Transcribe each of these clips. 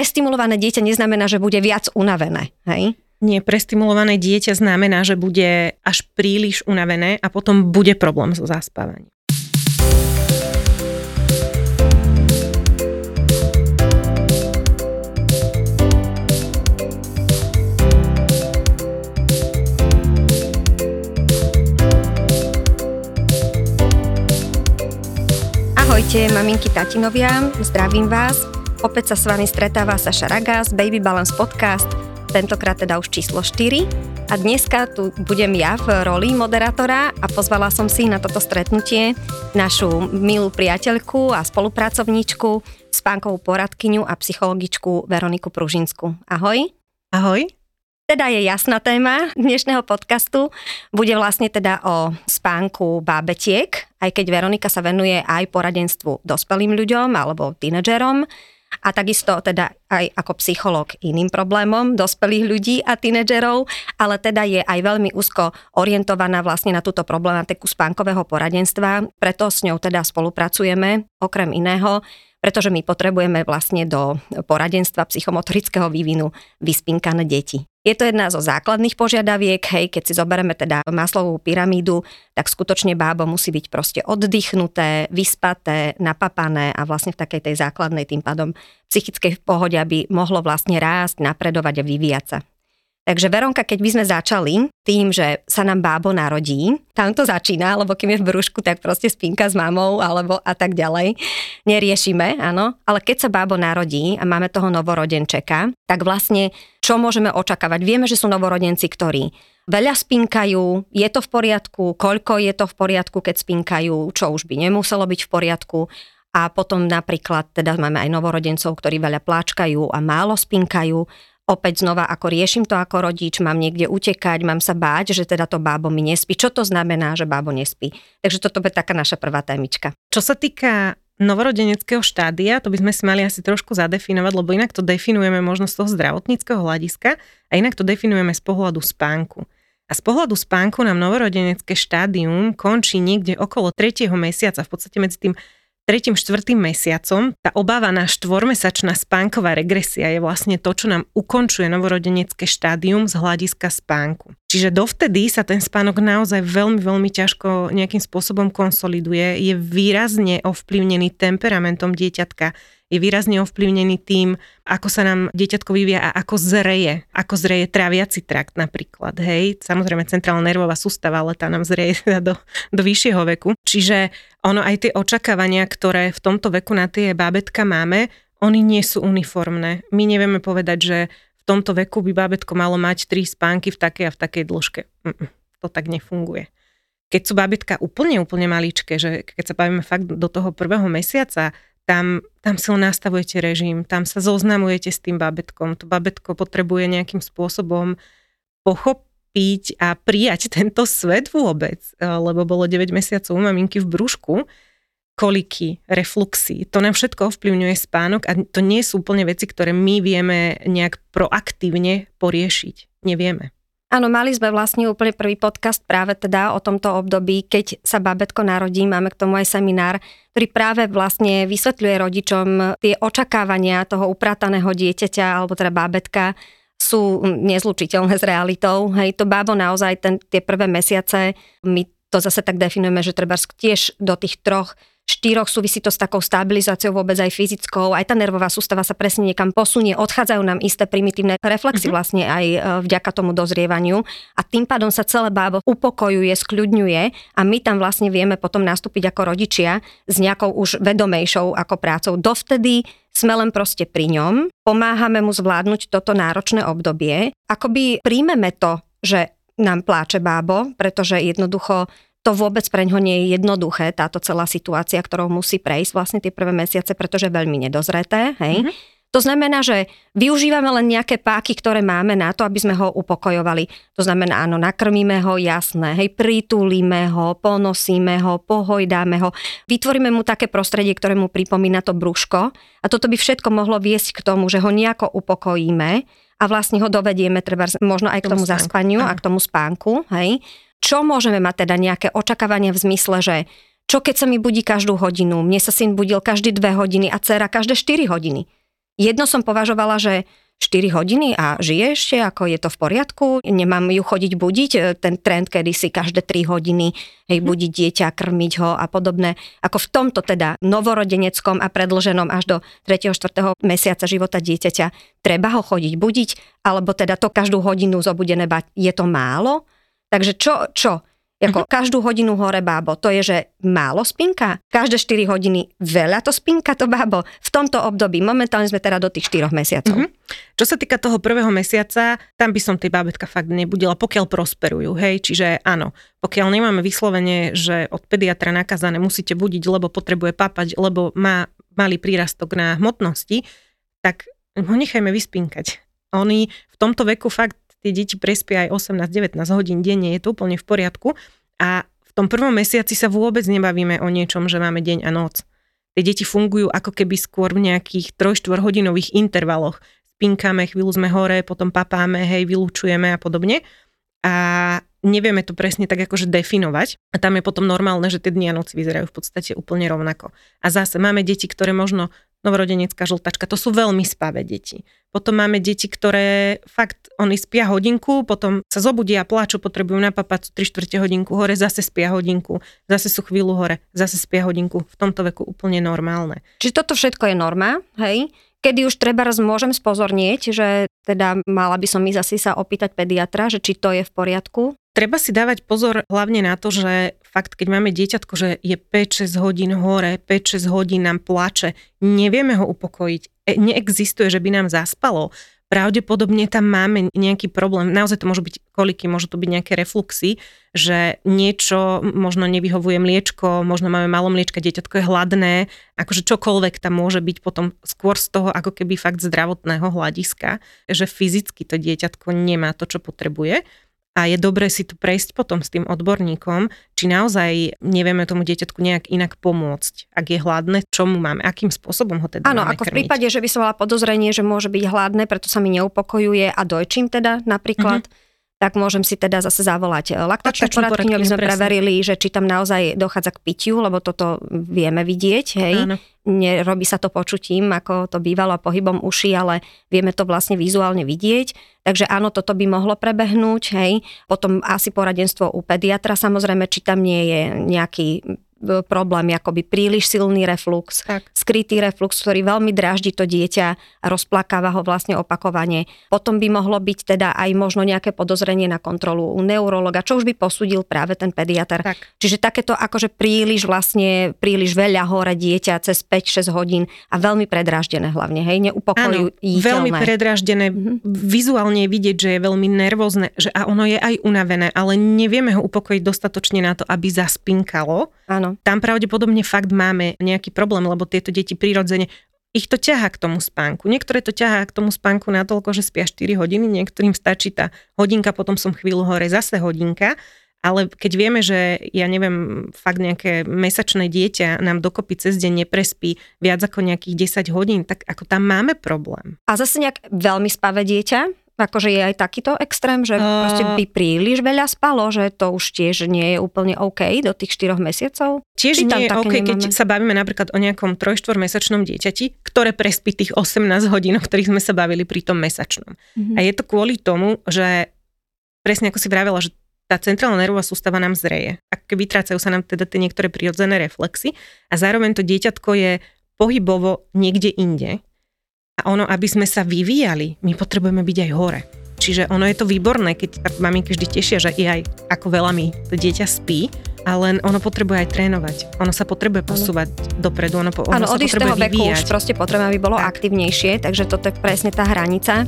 prestimulované dieťa neznamená, že bude viac unavené. Hej? Nie, prestimulované dieťa znamená, že bude až príliš unavené a potom bude problém so zaspávaním. Ahojte, maminky, tatinovia, zdravím vás. Opäť sa s vami stretáva Saša Ragas, Baby Balance Podcast, tentokrát teda už číslo 4. A dneska tu budem ja v roli moderátora a pozvala som si na toto stretnutie našu milú priateľku a spolupracovníčku, spánkovú poradkyňu a psychologičku Veroniku Pružinsku. Ahoj. Ahoj teda je jasná téma dnešného podcastu. Bude vlastne teda o spánku bábetiek, aj keď Veronika sa venuje aj poradenstvu dospelým ľuďom alebo tínedžerom a takisto teda aj ako psychológ iným problémom dospelých ľudí a tínedžerov, ale teda je aj veľmi úzko orientovaná vlastne na túto problematiku spánkového poradenstva, preto s ňou teda spolupracujeme, okrem iného, pretože my potrebujeme vlastne do poradenstva psychomotorického vývinu vyspinkané deti. Je to jedna zo základných požiadaviek, hej, keď si zoberieme teda maslovú pyramídu, tak skutočne bábo musí byť proste oddychnuté, vyspaté, napapané a vlastne v takej tej základnej tým pádom psychickej pohode, aby mohlo vlastne rásť, napredovať a vyvíjať sa. Takže Veronka, keď by sme začali tým, že sa nám bábo narodí, tam to začína, lebo keď je v brúšku, tak proste spinka s mamou alebo a tak ďalej. Neriešime, áno. Ale keď sa bábo narodí a máme toho novorodenčeka, tak vlastne čo môžeme očakávať? Vieme, že sú novorodenci, ktorí veľa spinkajú, je to v poriadku, koľko je to v poriadku, keď spinkajú, čo už by nemuselo byť v poriadku. A potom napríklad teda máme aj novorodencov, ktorí veľa pláčkajú a málo spinkajú opäť znova, ako riešim to ako rodič, mám niekde utekať, mám sa báť, že teda to bábo mi nespí. Čo to znamená, že bábo nespí? Takže toto je taká naša prvá témička. Čo sa týka novorodeneckého štádia, to by sme si mali asi trošku zadefinovať, lebo inak to definujeme možno z toho zdravotníckého hľadiska a inak to definujeme z pohľadu spánku. A z pohľadu spánku nám novorodenecké štádium končí niekde okolo 3. mesiaca, v podstate medzi tým tretím, štvrtým mesiacom tá obávaná štvormesačná spánková regresia je vlastne to, čo nám ukončuje novorodenecké štádium z hľadiska spánku. Čiže dovtedy sa ten spánok naozaj veľmi, veľmi ťažko nejakým spôsobom konsoliduje, je výrazne ovplyvnený temperamentom dieťatka, je výrazne ovplyvnený tým, ako sa nám dieťatko vyvíja a ako zreje, ako zreje tráviaci trakt napríklad, hej. Samozrejme centrálna nervová sústava, ale tá nám zreje do, do vyššieho veku. Čiže ono aj tie očakávania, ktoré v tomto veku na tie bábetka máme, oni nie sú uniformné. My nevieme povedať, že v tomto veku by bábetko malo mať tri spánky v takej a v takej dĺžke. To tak nefunguje. Keď sú bábetka úplne, úplne maličké, že keď sa bavíme fakt do toho prvého mesiaca, tam, tam si nastavujete režim, tam sa zoznamujete s tým babetkom. To babetko potrebuje nejakým spôsobom pochopiť a prijať tento svet vôbec, eh, lebo bolo 9 mesiacov u maminky v brúšku, koliky, refluxy. To nám všetko ovplyvňuje spánok a to nie sú úplne veci, ktoré my vieme nejak proaktívne poriešiť. Nevieme. Áno, mali sme vlastne úplne prvý podcast práve teda o tomto období, keď sa babetko narodí, máme k tomu aj seminár, ktorý práve vlastne vysvetľuje rodičom tie očakávania toho uprataného dieťaťa alebo teda bábetka sú nezlučiteľné s realitou. Hej, to bábo naozaj ten, tie prvé mesiace, my to zase tak definujeme, že treba tiež do tých troch štyroch súvisí to s takou stabilizáciou vôbec aj fyzickou, aj tá nervová sústava sa presne niekam posunie, odchádzajú nám isté primitívne reflexy mm-hmm. vlastne aj e, vďaka tomu dozrievaniu a tým pádom sa celé bábo upokojuje, skľudňuje a my tam vlastne vieme potom nastúpiť ako rodičia s nejakou už vedomejšou ako prácou. Dovtedy sme len proste pri ňom, pomáhame mu zvládnuť toto náročné obdobie, akoby príjmeme to, že nám pláče bábo, pretože jednoducho to vôbec pre ňo nie je jednoduché, táto celá situácia, ktorou musí prejsť vlastne tie prvé mesiace, pretože je veľmi nedozreté, hej. Mm-hmm. To znamená, že využívame len nejaké páky, ktoré máme na to, aby sme ho upokojovali. To znamená, áno, nakrmíme ho, jasné, hej, pritúlime ho, ponosíme ho, pohojdáme ho, vytvoríme mu také prostredie, ktoré mu pripomína to brúško a toto by všetko mohlo viesť k tomu, že ho nejako upokojíme a vlastne ho dovedieme treba možno aj k tomu, tomu zaspaniu a k tomu spánku, hej čo môžeme mať teda nejaké očakávania v zmysle, že čo keď sa mi budí každú hodinu, mne sa syn budil každý dve hodiny a dcera každé 4 hodiny. jedno som považovala, že 4 hodiny a žije ešte, ako je to v poriadku, nemám ju chodiť budiť, e, ten trend, kedy si každé 3 hodiny hej, mhm. budiť dieťa, krmiť ho a podobné. Ako v tomto teda novorodeneckom a predlženom až do 3. 4. mesiaca života dieťaťa treba ho chodiť budiť, alebo teda to každú hodinu zobudené bať, je to málo? Takže čo, čo? Jako uh-huh. každú hodinu hore bábo, to je, že málo spinka. Každé 4 hodiny veľa to spinka to bábo. V tomto období, momentálne sme teda do tých 4 mesiacov. Uh-huh. Čo sa týka toho prvého mesiaca, tam by som tej bábetka fakt nebudila, pokiaľ prosperujú, hej, čiže áno, pokiaľ nemáme vyslovene, že od pediatra nakazané musíte budiť, lebo potrebuje papať, lebo má malý prírastok na hmotnosti, tak ho nechajme vyspinkať. Oni v tomto veku fakt tie deti prespia aj 18-19 hodín denne, je to úplne v poriadku. A v tom prvom mesiaci sa vôbec nebavíme o niečom, že máme deň a noc. Tie deti fungujú ako keby skôr v nejakých 3-4 hodinových intervaloch. Spinkáme, chvíľu sme hore, potom papáme, hej, vylúčujeme a podobne. A nevieme to presne tak akože definovať. A tam je potom normálne, že tie dni a noci vyzerajú v podstate úplne rovnako. A zase máme deti, ktoré možno novorodenecká žltačka, to sú veľmi spavé deti. Potom máme deti, ktoré fakt, oni spia hodinku, potom sa zobudia a pláču, potrebujú napapať 3 čtvrte hodinku hore, zase spia hodinku, zase sú chvíľu hore, zase spia hodinku. V tomto veku úplne normálne. Čiže toto všetko je norma, hej? Kedy už treba raz môžem spozornieť, že teda mala by som ísť asi sa opýtať pediatra, že či to je v poriadku? Treba si dávať pozor hlavne na to, že fakt, keď máme dieťatko, že je 5-6 hodín hore, 5-6 hodín nám plače, nevieme ho upokojiť, e, neexistuje, že by nám zaspalo, pravdepodobne tam máme nejaký problém. Naozaj to môžu byť koliky, môžu to byť nejaké refluxy, že niečo možno nevyhovuje mliečko, možno máme malo mliečka, dieťatko je hladné, akože čokoľvek tam môže byť potom skôr z toho ako keby fakt zdravotného hľadiska, že fyzicky to dieťatko nemá to, čo potrebuje a je dobré si tu prejsť potom s tým odborníkom, či naozaj nevieme tomu dieťatku nejak inak pomôcť. Ak je hladné, čo mu máme, akým spôsobom ho teda Áno, ako krmiť. v prípade, že by som mala podozrenie, že môže byť hladné, preto sa mi neupokojuje a dojčím teda napríklad, mm-hmm tak môžem si teda zase zavolať eh, laktačnú poradkyňu, aby sme presne. preverili, že či tam naozaj dochádza k pitiu, lebo toto vieme vidieť, hej. Áno. Nerobí sa to počutím, ako to bývalo a pohybom uši, ale vieme to vlastne vizuálne vidieť. Takže áno, toto by mohlo prebehnúť, hej. Potom asi poradenstvo u pediatra, samozrejme, či tam nie je nejaký problém, akoby príliš silný reflux, tak. skrytý reflux, ktorý veľmi dráždi to dieťa a rozplakáva ho vlastne opakovane. Potom by mohlo byť teda aj možno nejaké podozrenie na kontrolu u neurologa, čo už by posudil práve ten pediatr. Tak. Čiže takéto akože príliš vlastne, príliš veľa hore dieťa cez 5-6 hodín a veľmi predráždené hlavne, hej, neupokojujú. veľmi predráždené, mm-hmm. vizuálne je vidieť, že je veľmi nervózne, že a ono je aj unavené, ale nevieme ho upokojiť dostatočne na to, aby zaspinkalo. Áno. Tam pravdepodobne fakt máme nejaký problém, lebo tieto deti prirodzene ich to ťaha k tomu spánku. Niektoré to ťahá k tomu spánku natoľko, že spia 4 hodiny, niektorým stačí tá hodinka, potom som chvíľu hore, zase hodinka. Ale keď vieme, že ja neviem, fakt nejaké mesačné dieťa nám dokopy cez deň neprespí viac ako nejakých 10 hodín, tak ako tam máme problém. A zase nejak veľmi spavé dieťa, Akože je aj takýto extrém, že uh, proste by príliš veľa spalo, že to už tiež nie je úplne OK do tých 4 mesiacov? Tiež nie je OK, nemáme? keď sa bavíme napríklad o nejakom 3-4 mesačnom dieťati, ktoré prespí tých 18 hodín, o ktorých sme sa bavili pri tom mesačnom. Uh-huh. A je to kvôli tomu, že presne ako si vravela, že tá centrálna nervová sústava nám zreje. A vytrácajú sa nám teda tie niektoré prirodzené reflexy a zároveň to dieťatko je pohybovo niekde inde a ono, aby sme sa vyvíjali, my potrebujeme byť aj hore. Čiže ono je to výborné, keď tak maminky vždy tešia, že i aj ako veľa mi to dieťa spí, ale ono potrebuje aj trénovať. Ono sa potrebuje posúvať ano. dopredu, ono, ono ano, sa od potrebuje veku už proste potrebuje, aby bolo tak. aktívnejšie, takže toto je presne tá hranica.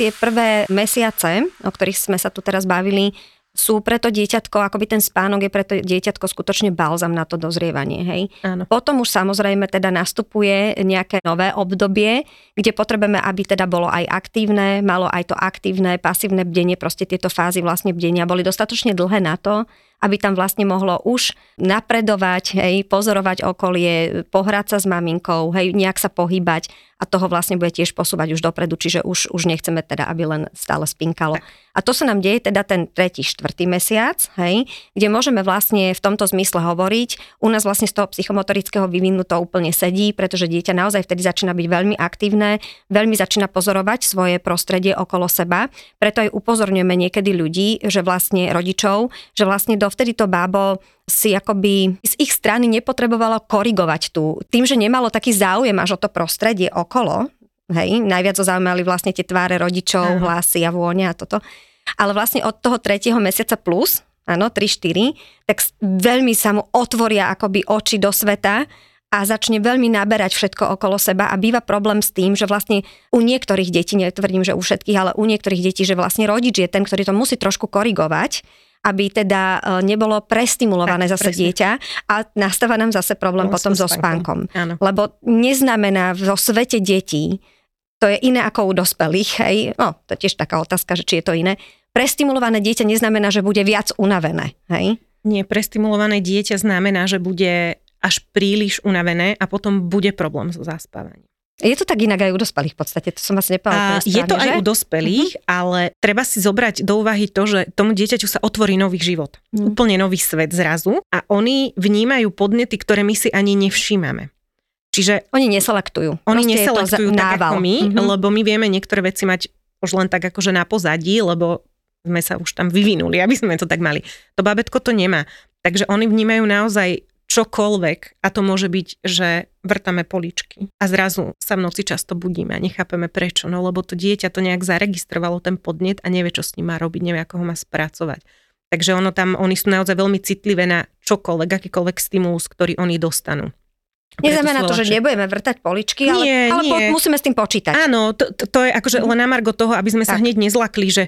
Tie prvé mesiace, o ktorých sme sa tu teraz bavili, sú preto dieťatko, akoby ten spánok je preto dieťatko skutočne balzam na to dozrievanie, hej. Áno. Potom už samozrejme teda nastupuje nejaké nové obdobie, kde potrebujeme, aby teda bolo aj aktívne, malo aj to aktívne, pasívne bdenie, proste tieto fázy vlastne bdenia boli dostatočne dlhé na to, aby tam vlastne mohlo už napredovať, hej, pozorovať okolie, pohrať sa s maminkou, hej, nejak sa pohybať a toho vlastne bude tiež posúvať už dopredu, čiže už, už nechceme teda, aby len stále spinkalo. A to sa nám deje teda ten tretí, štvrtý mesiac, hej, kde môžeme vlastne v tomto zmysle hovoriť. U nás vlastne z toho psychomotorického vývinu to úplne sedí, pretože dieťa naozaj vtedy začína byť veľmi aktívne, veľmi začína pozorovať svoje prostredie okolo seba. Preto aj upozorňujeme niekedy ľudí, že vlastne rodičov, že vlastne dovtedy to bábo si akoby z ich strany nepotrebovalo korigovať tu. Tým, že nemalo taký záujem až o to prostredie okolo, hej, najviac ho zaujímali vlastne tie tváre rodičov, Aha. hlasy a vôňa a toto. Ale vlastne od toho tretieho mesiaca plus, áno, 3-4, tak veľmi sa mu otvoria akoby oči do sveta a začne veľmi naberať všetko okolo seba a býva problém s tým, že vlastne u niektorých detí, netvrdím, že u všetkých, ale u niektorých detí, že vlastne rodič je ten, ktorý to musí trošku korigovať aby teda e, nebolo prestimulované tak, zase presne. dieťa a nastáva nám zase problém no, potom so spánkom. spánkom. Lebo neznamená vo svete detí, to je iné ako u dospelých, hej, no to je tiež taká otázka, že či je to iné. Prestimulované dieťa neznamená, že bude viac unavené, hej? Nie, prestimulované dieťa znamená, že bude až príliš unavené a potom bude problém so zaspávaním. Je to tak inak aj u dospelých v podstate, to som asi nepovedala. Je to že? aj u dospelých, uh-huh. ale treba si zobrať do úvahy to, že tomu dieťaťu sa otvorí nový život. Uh-huh. Úplne nový svet zrazu a oni vnímajú podnety, ktoré my si ani nevšímame. Čiže... Oni neselektujú. Oni Proste neselektujú tak nával. ako my, uh-huh. lebo my vieme niektoré veci mať už len tak akože na pozadí, lebo sme sa už tam vyvinuli, aby sme to tak mali. To babetko to nemá. Takže oni vnímajú naozaj čokoľvek a to môže byť, že vrtame poličky a zrazu sa v noci často budíme a nechápeme prečo, no lebo to dieťa to nejak zaregistrovalo ten podnet a nevie, čo s ním má robiť, nevie, ako ho má spracovať. Takže ono tam, oni sú naozaj veľmi citlivé na čokoľvek, akýkoľvek stimulus, ktorý oni dostanú. Neznamená to, že nebudeme vrtať poličky, ale, nie, ale nie. Po, musíme s tým počítať. Áno, to, to, to je akože len na margo toho, aby sme tak. sa hneď nezlakli, že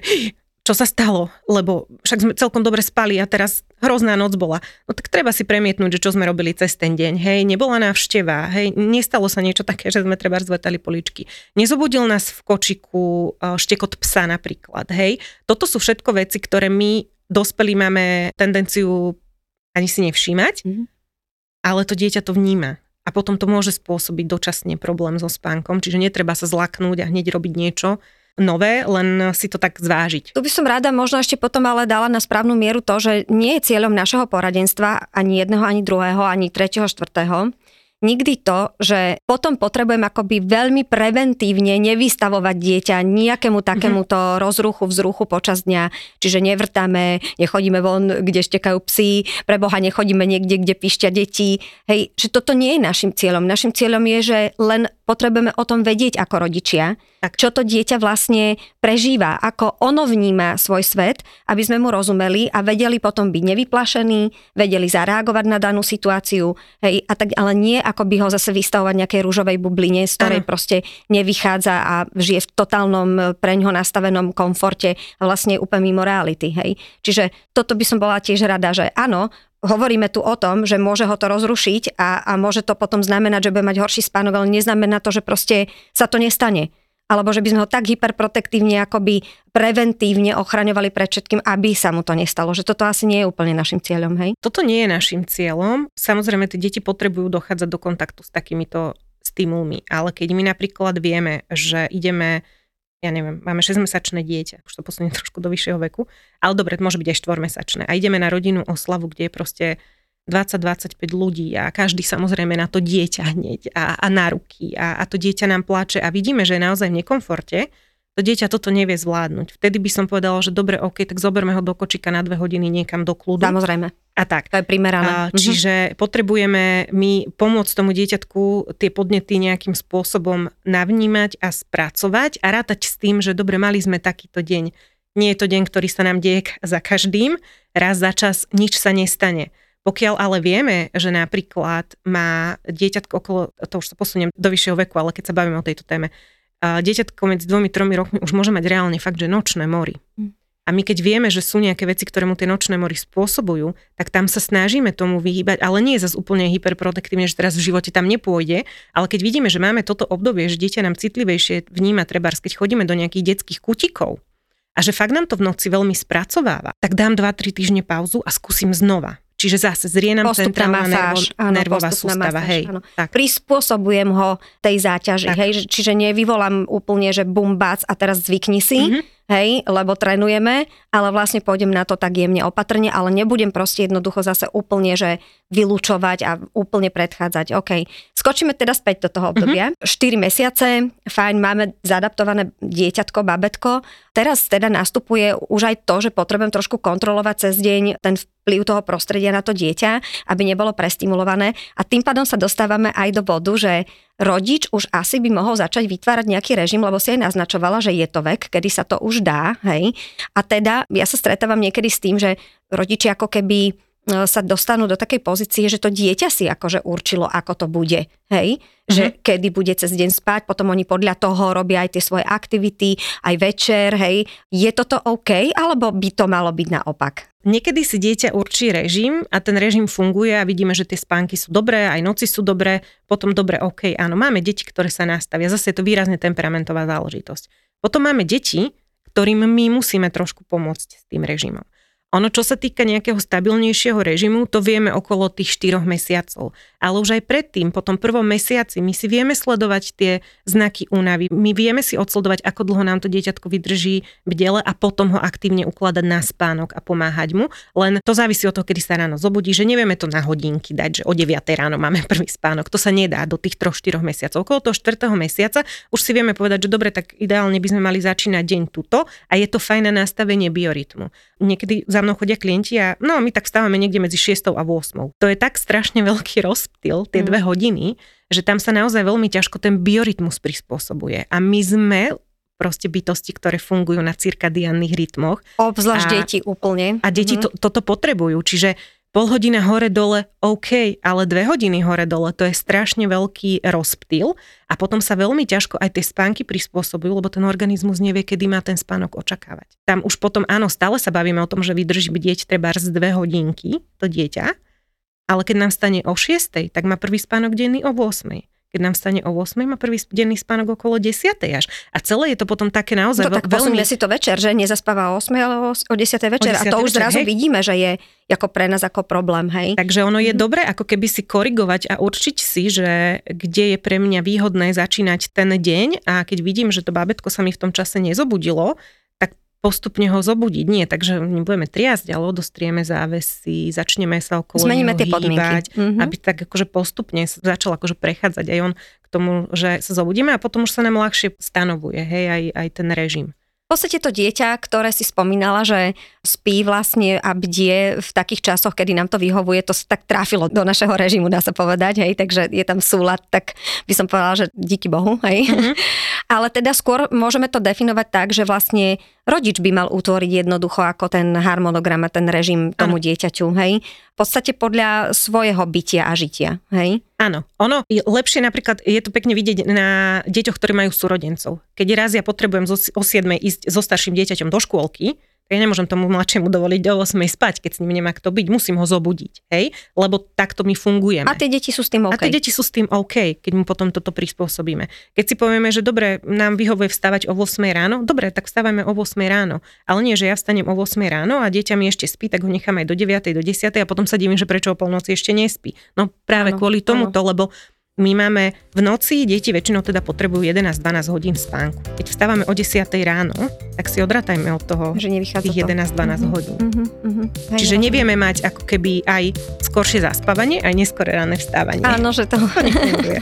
čo sa stalo, lebo však sme celkom dobre spali a teraz hrozná noc bola. No tak treba si premietnúť, že čo sme robili cez ten deň. Hej, nebola návšteva, hej, nestalo sa niečo také, že sme treba zvetali poličky. Nezobudil nás v kočiku e, štekot psa napríklad, hej. Toto sú všetko veci, ktoré my dospelí máme tendenciu ani si nevšímať, mm-hmm. ale to dieťa to vníma. A potom to môže spôsobiť dočasne problém so spánkom, čiže netreba sa zlaknúť a hneď robiť niečo, nové, len si to tak zvážiť. Tu by som rada možno ešte potom ale dala na správnu mieru to, že nie je cieľom našeho poradenstva ani jedného, ani druhého, ani tretieho, štvrtého, nikdy to, že potom potrebujem akoby veľmi preventívne nevystavovať dieťa nejakému takémuto mm-hmm. rozruchu, vzruchu počas dňa. Čiže nevrtáme, nechodíme von, kde štekajú psi, preboha nechodíme niekde, kde pišťa deti. Hej, že toto nie je našim cieľom. Našim cieľom je, že len potrebujeme o tom vedieť ako rodičia, tak. čo to dieťa vlastne prežíva, ako ono vníma svoj svet, aby sme mu rozumeli a vedeli potom byť nevyplašení, vedeli zareagovať na danú situáciu, hej, a tak, ale nie ako by ho zase vystavovať nejakej rúžovej bubline, z ktorej ano. proste nevychádza a žije v totálnom preňho nastavenom komforte a vlastne úplne mimo reality, hej. Čiže toto by som bola tiež rada, že áno, hovoríme tu o tom, že môže ho to rozrušiť a, a môže to potom znamenať, že bude mať horší spánok, ale neznamená to, že proste sa to nestane alebo že by sme ho tak hyperprotektívne akoby preventívne ochraňovali pred všetkým, aby sa mu to nestalo. Že toto asi nie je úplne našim cieľom, hej? Toto nie je našim cieľom. Samozrejme, tie deti potrebujú dochádzať do kontaktu s takýmito stimulmi, ale keď my napríklad vieme, že ideme ja neviem, máme 6-mesačné dieťa, už to posunie trošku do vyššieho veku, ale dobre, to môže byť aj 4-mesačné. A ideme na rodinnú oslavu, kde je proste 20-25 ľudí a každý samozrejme na to dieťa hneď a, a na ruky. A, a to dieťa nám plače a vidíme, že je naozaj v nekomforte, to dieťa toto nevie zvládnuť. Vtedy by som povedala, že dobre, OK, tak zoberme ho do kočika na dve hodiny niekam do kľudu. Samozrejme. A tak. To je primerané. A, mhm. čiže uh-huh. potrebujeme my pomôcť tomu dieťatku tie podnety nejakým spôsobom navnímať a spracovať a rátať s tým, že dobre, mali sme takýto deň. Nie je to deň, ktorý sa nám deje za každým. Raz za čas nič sa nestane. Pokiaľ ale vieme, že napríklad má dieťatko okolo, to už sa posuniem do vyššieho veku, ale keď sa bavíme o tejto téme, dieťatko medzi dvomi, tromi rokmi už môže mať reálne fakt, že nočné mori. Hm. A my keď vieme, že sú nejaké veci, ktoré mu tie nočné mori spôsobujú, tak tam sa snažíme tomu vyhýbať, ale nie je zase úplne hyperprotektívne, že teraz v živote tam nepôjde, ale keď vidíme, že máme toto obdobie, že dieťa nám citlivejšie vníma trebárs, keď chodíme do nejakých detských kutikov, a že fakt nám to v noci veľmi spracováva, tak dám 2-3 týždne pauzu a skúsim znova. Čiže zase zrie nám centrálna masáž, nervo, áno, nervová sústava. masáž, hej, áno. tak. Prispôsobujem ho tej záťaži, Tak. hej, že- čiže nevyvolám úplne, že bum, a teraz zvykni si, Mhm. hej, lebo trénujeme, ale vlastne pôjdem na to tak jemne opatrne, ale nebudem proste jednoducho zase úplne, že vylúčovať a úplne predchádzať. OK. Skočíme teda späť do toho obdobia. 4 mesiace, fajn, máme zadaptované dieťatko, babetko. Teraz teda nastupuje už aj to, že potrebujem trošku kontrolovať cez deň ten vplyv toho prostredia na to dieťa, aby nebolo prestimulované. A tým pádom sa dostávame aj do bodu, že rodič už asi by mohol začať vytvárať nejaký režim, lebo si aj naznačovala, že je to vek, kedy sa to už dá, hej. A teda ja sa stretávam niekedy s tým, že rodiči ako keby sa dostanú do takej pozície, že to dieťa si akože určilo, ako to bude, hej? Že kedy bude cez deň spať, potom oni podľa toho robia aj tie svoje aktivity, aj večer, hej? Je toto OK, alebo by to malo byť naopak? Niekedy si dieťa určí režim a ten režim funguje a vidíme, že tie spánky sú dobré, aj noci sú dobré, potom dobre, OK, áno, máme deti, ktoré sa nastavia. Zase je to výrazne temperamentová záležitosť. Potom máme deti, ktorým my musíme trošku pomôcť s tým režimom. Ono, čo sa týka nejakého stabilnejšieho režimu, to vieme okolo tých 4 mesiacov. Ale už aj predtým, po tom prvom mesiaci, my si vieme sledovať tie znaky únavy. My vieme si odsledovať, ako dlho nám to dieťatko vydrží bdele a potom ho aktívne ukladať na spánok a pomáhať mu. Len to závisí od toho, kedy sa ráno zobudí, že nevieme to na hodinky dať, že o 9 ráno máme prvý spánok. To sa nedá do tých 3-4 mesiacov. Okolo toho 4. mesiaca už si vieme povedať, že dobre, tak ideálne by sme mali začínať deň tuto a je to fajn na nastavenie biorytmu. Niekedy za mnou chodia klienti a no my tak stávame niekde medzi 6 a 8. To je tak strašne veľký rozptyl, tie Mm. dve hodiny, že tam sa naozaj veľmi ťažko ten biorytmus prispôsobuje. A my sme proste bytosti, ktoré fungujú na cirkadiánnych rytmoch Obzvlášť deti úplne. a deti Mhm. to, toto potrebujú. Čiže pol hodina hore-dole, OK, ale dve hodiny hore-dole, to je strašne veľký rozptyl a potom sa veľmi ťažko aj tie spánky prispôsobujú, lebo ten organizmus nevie, kedy má ten spánok očakávať. Tam už potom, áno, stále sa bavíme o tom, že vydrží bdieť treba z dve hodinky, to dieťa, ale keď nám stane o 6, tak má prvý spánok denný o 8. Keď nám stane o 8, má prvý denný spánok okolo 10 až. A celé je to potom také naozaj No tak veľ- veľmi... si to večer, že nezaspáva o 8, ale o, o 10 večer. a 10. to už zrazu hej. vidíme, že je ako pre nás ako problém, hej. Takže ono je Mhm. dobré ako keby si korigovať a určiť si, že kde je pre mňa výhodné začínať ten deň a keď vidím, že to bábetko sa mi v tom čase nezobudilo, postupne ho zobudiť. Nie, takže nebudeme triasť, ale odostrieme závesy, začneme sa okolo Zmeníme tie podmienky. hýbať, Mhm. aby tak akože postupne začal akože prechádzať aj on k tomu, že sa zobudíme a potom už sa nám ľahšie stanovuje, hej, aj, aj ten režim. V podstate to dieťa, ktoré si spomínala, že spí vlastne a bdie v takých časoch, kedy nám to vyhovuje, to sa tak trafilo do našeho režimu, dá sa povedať, hej, takže je tam súlad, tak by som povedala, že díky Bohu, hej. Mhm. Ale teda skôr môžeme to definovať tak, že vlastne rodič by mal utvoriť jednoducho ako ten harmonogram a ten režim tomu dieťaťu, hej. V podstate podľa svojho bytia a žitia, hej. Áno, ono je lepšie napríklad, je to pekne vidieť na deťoch, ktorí majú súrodencov. Keď raz ja potrebujem zo, o 7 ísť so starším dieťaťom do škôlky, ja nemôžem tomu mladšiemu dovoliť do 8 spať, keď s ním nemá kto byť, musím ho zobudiť, hej? Lebo takto my fungujeme. A tie deti sú s tým A OK. tie deti sú s tým OK, keď mu potom toto prispôsobíme. Keď si povieme, že dobre, nám vyhovuje vstávať o 8 ráno, dobre, tak vstávame o 8 ráno. Ale nie, že ja vstanem o 8 ráno a dieťa mi ešte spí, tak ho nechám aj do 9, do 10 a potom sa divím, že prečo o polnoci ešte nespí. No práve Áno, kvôli tomuto, lebo my máme v noci, deti väčšinou teda potrebujú 11-12 hodín spánku. Keď vstávame o 10 ráno, tak si odratajme od toho že nevychádza tých to. 11-12 hodín. Mhm, mhm. Hej, Čiže nevieme mať ako keby aj skoršie zaspávanie, aj neskore ráne vstávanie. Áno, že to... To nefunguje.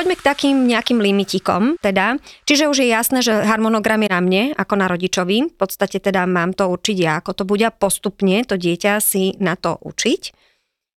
Poďme k takým nejakým limitikom, teda. Čiže už je jasné, že harmonogram je na mne, ako na rodičovi. V podstate teda mám to určiť ja, ako to bude a postupne to dieťa si na to učiť.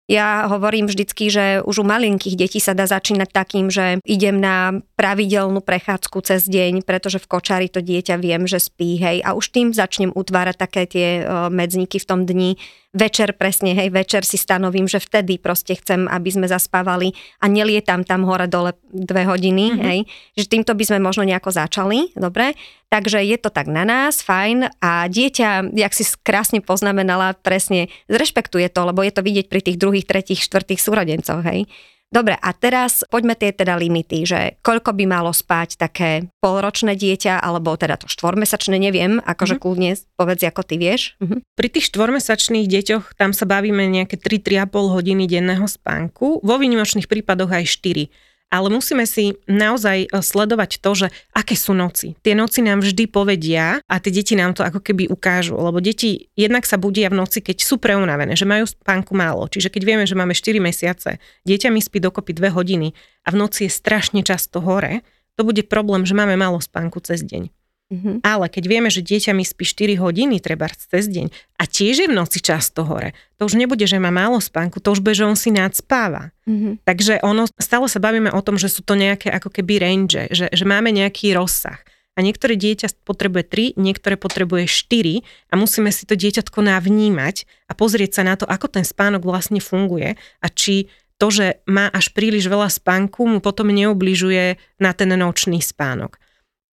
Ja hovorím vždycky, že už u malinkých detí sa dá začínať takým, že idem na pravidelnú prechádzku cez deň, pretože v kočári to dieťa viem, že spí, hej, a už tým začnem utvárať také tie e, medzníky v tom dni, večer presne, hej, večer si stanovím, že vtedy proste chcem, aby sme zaspávali a nelietam tam hore dole dve hodiny, mm-hmm. hej, že týmto by sme možno nejako začali, dobre? Takže je to tak na nás, fajn a dieťa, jak si krásne poznamenala, presne zrešpektuje to, lebo je to vidieť pri tých druhých, tretích, štvrtých súrodencoch, hej. Dobre, a teraz poďme tie teda limity, že koľko by malo spať také polročné dieťa, alebo teda to štvormesačné, neviem, akože mm-hmm. kľudne povedz, ako ty vieš. Mm-hmm. Pri tých štvormesačných deťoch tam sa bavíme nejaké 3-3,5 hodiny denného spánku, vo výnimočných prípadoch aj 4 ale musíme si naozaj e, sledovať to, že aké sú noci. Tie noci nám vždy povedia a tie deti nám to ako keby ukážu, lebo deti jednak sa budia v noci, keď sú preunavené, že majú spánku málo. Čiže keď vieme, že máme 4 mesiace, dieťa mi spí dokopy 2 hodiny a v noci je strašne často hore, to bude problém, že máme málo spánku cez deň. Mm-hmm. Ale keď vieme, že dieťa mi spí 4 hodiny, treba cez deň a tiež je v noci často hore, to už nebude, že má málo spánku, to už bude, že on si nadspáva. Mm-hmm. Takže ono, stále sa bavíme o tom, že sú to nejaké ako keby range, že, že máme nejaký rozsah. A niektoré dieťa potrebuje 3, niektoré potrebuje 4 a musíme si to dieťatko navnímať a pozrieť sa na to, ako ten spánok vlastne funguje a či to, že má až príliš veľa spánku, mu potom neobližuje na ten nočný spánok.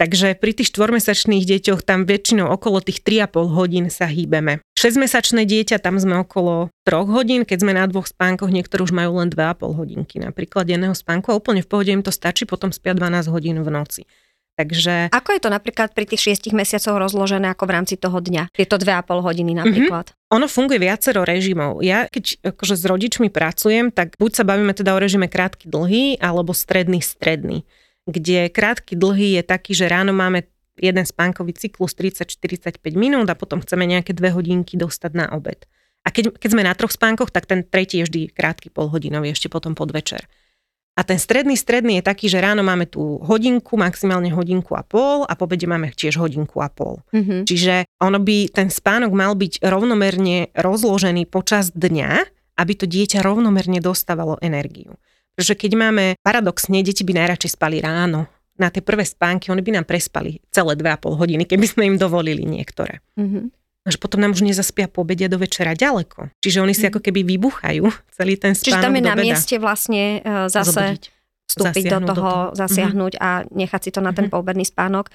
Takže pri tých štvormesačných deťoch tam väčšinou okolo tých 3,5 hodín sa hýbeme. 6-mesačné dieťa, tam sme okolo 3 hodín, keď sme na dvoch spánkoch, niektorí už majú len 2,5 hodinky napríklad jedného spánku a úplne v pohode im to stačí, potom spia 12 hodín v noci. Takže... Ako je to napríklad pri tých 6 mesiacoch rozložené ako v rámci toho dňa? Tieto 2,5 hodiny napríklad. Mm-hmm. Ono funguje viacero režimov. Ja keď akože s rodičmi pracujem, tak buď sa bavíme teda o režime krátky, dlhý, alebo stredný, stredný kde krátky dlhý je taký, že ráno máme jeden spánkový cyklus 30-45 minút a potom chceme nejaké dve hodinky dostať na obed. A keď, keď sme na troch spánkoch, tak ten tretí je vždy krátky polhodinový, ešte potom podvečer. A ten stredný stredný je taký, že ráno máme tú hodinku, maximálne hodinku a pol a po obede máme tiež hodinku a pol. Mm-hmm. Čiže ono by, ten spánok mal byť rovnomerne rozložený počas dňa, aby to dieťa rovnomerne dostávalo energiu. Pretože keď máme, paradoxne, deti by najradšej spali ráno. Na tie prvé spánky, oni by nám prespali celé 2,5 hodiny, keby sme im dovolili niektoré. Mm-hmm. Až potom nám už nezaspia po obede do večera ďaleko. Čiže oni si mm. ako keby vybuchajú celý ten spánok Čiže tam je na mieste vlastne uh, zase Zobudiť. vstúpiť do toho, do toho, zasiahnuť mm-hmm. a nechať si to na ten mm-hmm. poobedný spánok.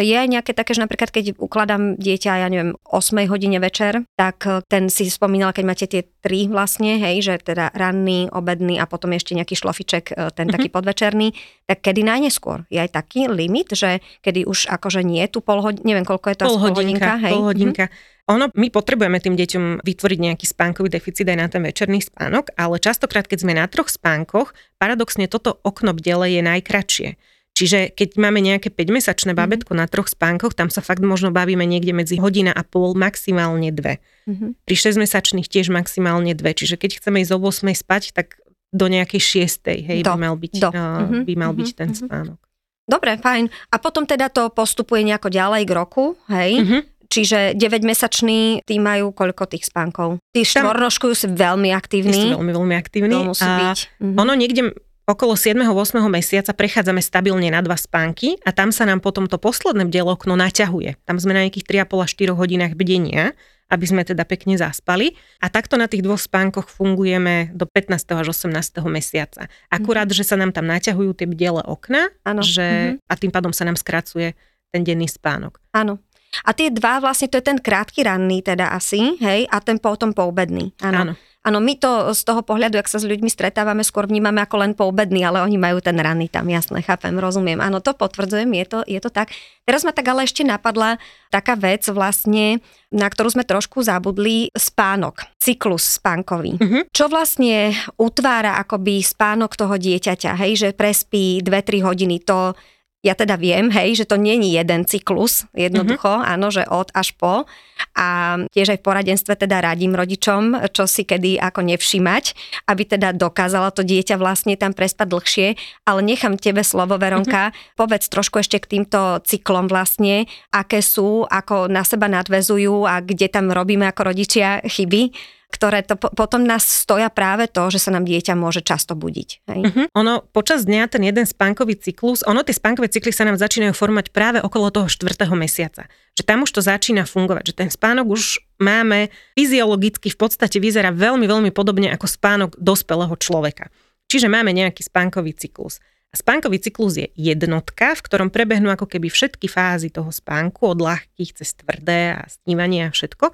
Je aj nejaké také, že napríklad keď ukladám dieťa, ja neviem, 8 hodine večer, tak eh, ten si spomínala, keď máte tie tri vlastne, hej, že teda ranný, obedný a potom ešte nejaký šlofiček, eh, ten mm-hmm. taký podvečerný, tak kedy najneskôr? Je aj taký limit, že kedy už akože nie je tu pol hodinka, neviem koľko je to, pol hodinka, pol hodinka, hej? Pol hodinka. Mm-hmm. Ono, my potrebujeme tým deťom vytvoriť nejaký spánkový deficit aj na ten večerný spánok, ale častokrát, keď sme na troch spánkoch, paradoxne toto okno bdele je najkračšie. Čiže keď máme nejaké 5-mesačné mhm. babetko mm-hmm. na troch spánkoch, tam sa fakt možno bavíme niekde medzi hodina a pol, maximálne dve. Mm-hmm. Pri 6-mesačných tiež maximálne dve. Čiže keď chceme ísť o 8 spať, tak do nejakej 6, hej, do, by mal byť, do. Uh, by mal mm-hmm. byť ten mm-hmm. spánok. Dobre, fajn. A potom teda to postupuje nejako ďalej k roku, hej? Mm-hmm. Čiže 9-mesační, tí majú koľko tých spánkov? Tí štvornožkujú sú veľmi aktívni. Sú veľmi, veľmi aktívni. To musí a byť. Mm-hmm. Ono niekde okolo 7-8 mesiaca prechádzame stabilne na dva spánky a tam sa nám potom to posledné bdelokno naťahuje. Tam sme na nejakých 3,5 až 4 hodinách bdenia, aby sme teda pekne zaspali. A takto na tých dvoch spánkoch fungujeme do 15. až 18. mesiaca. Akurát, mm. že sa nám tam naťahujú tie bdele okna že, mm-hmm. a tým pádom sa nám skracuje ten denný spánok. Áno. A tie dva vlastne, to je ten krátky ranný teda asi, hej, a ten potom poobedný. Áno. Áno. Áno, my to z toho pohľadu, ak sa s ľuďmi stretávame, skôr vnímame ako len poobedný, ale oni majú ten ranný tam, jasné, chápem, rozumiem. Áno, to potvrdzujem, je to, je to tak. Teraz ma tak ale ešte napadla taká vec vlastne, na ktorú sme trošku zabudli, spánok, cyklus spánkový. Uh-huh. Čo vlastne utvára akoby spánok toho dieťaťa, hej, že prespí 2-3 hodiny, to ja teda viem, hej, že to není jeden cyklus, jednoducho, mm-hmm. áno, že od až po. A tiež aj v poradenstve teda radím rodičom, čo si kedy ako nevšímať, aby teda dokázala to dieťa vlastne tam prespať dlhšie. Ale nechám tebe slovo, Veronka, mm-hmm. povedz trošku ešte k týmto cyklom vlastne, aké sú, ako na seba nadvezujú a kde tam robíme ako rodičia chyby ktoré to, potom nás stoja práve to, že sa nám dieťa môže často budiť. Hej? Uh-huh. Ono počas dňa ten jeden spánkový cyklus, ono tie spánkové cykly sa nám začínajú formovať práve okolo toho štvrtého mesiaca. Že tam už to začína fungovať, že ten spánok už máme fyziologicky v podstate vyzerá veľmi, veľmi podobne ako spánok dospelého človeka. Čiže máme nejaký spánkový cyklus. A spánkový cyklus je jednotka, v ktorom prebehnú ako keby všetky fázy toho spánku, od ľahkých cez tvrdé a snívanie a všetko.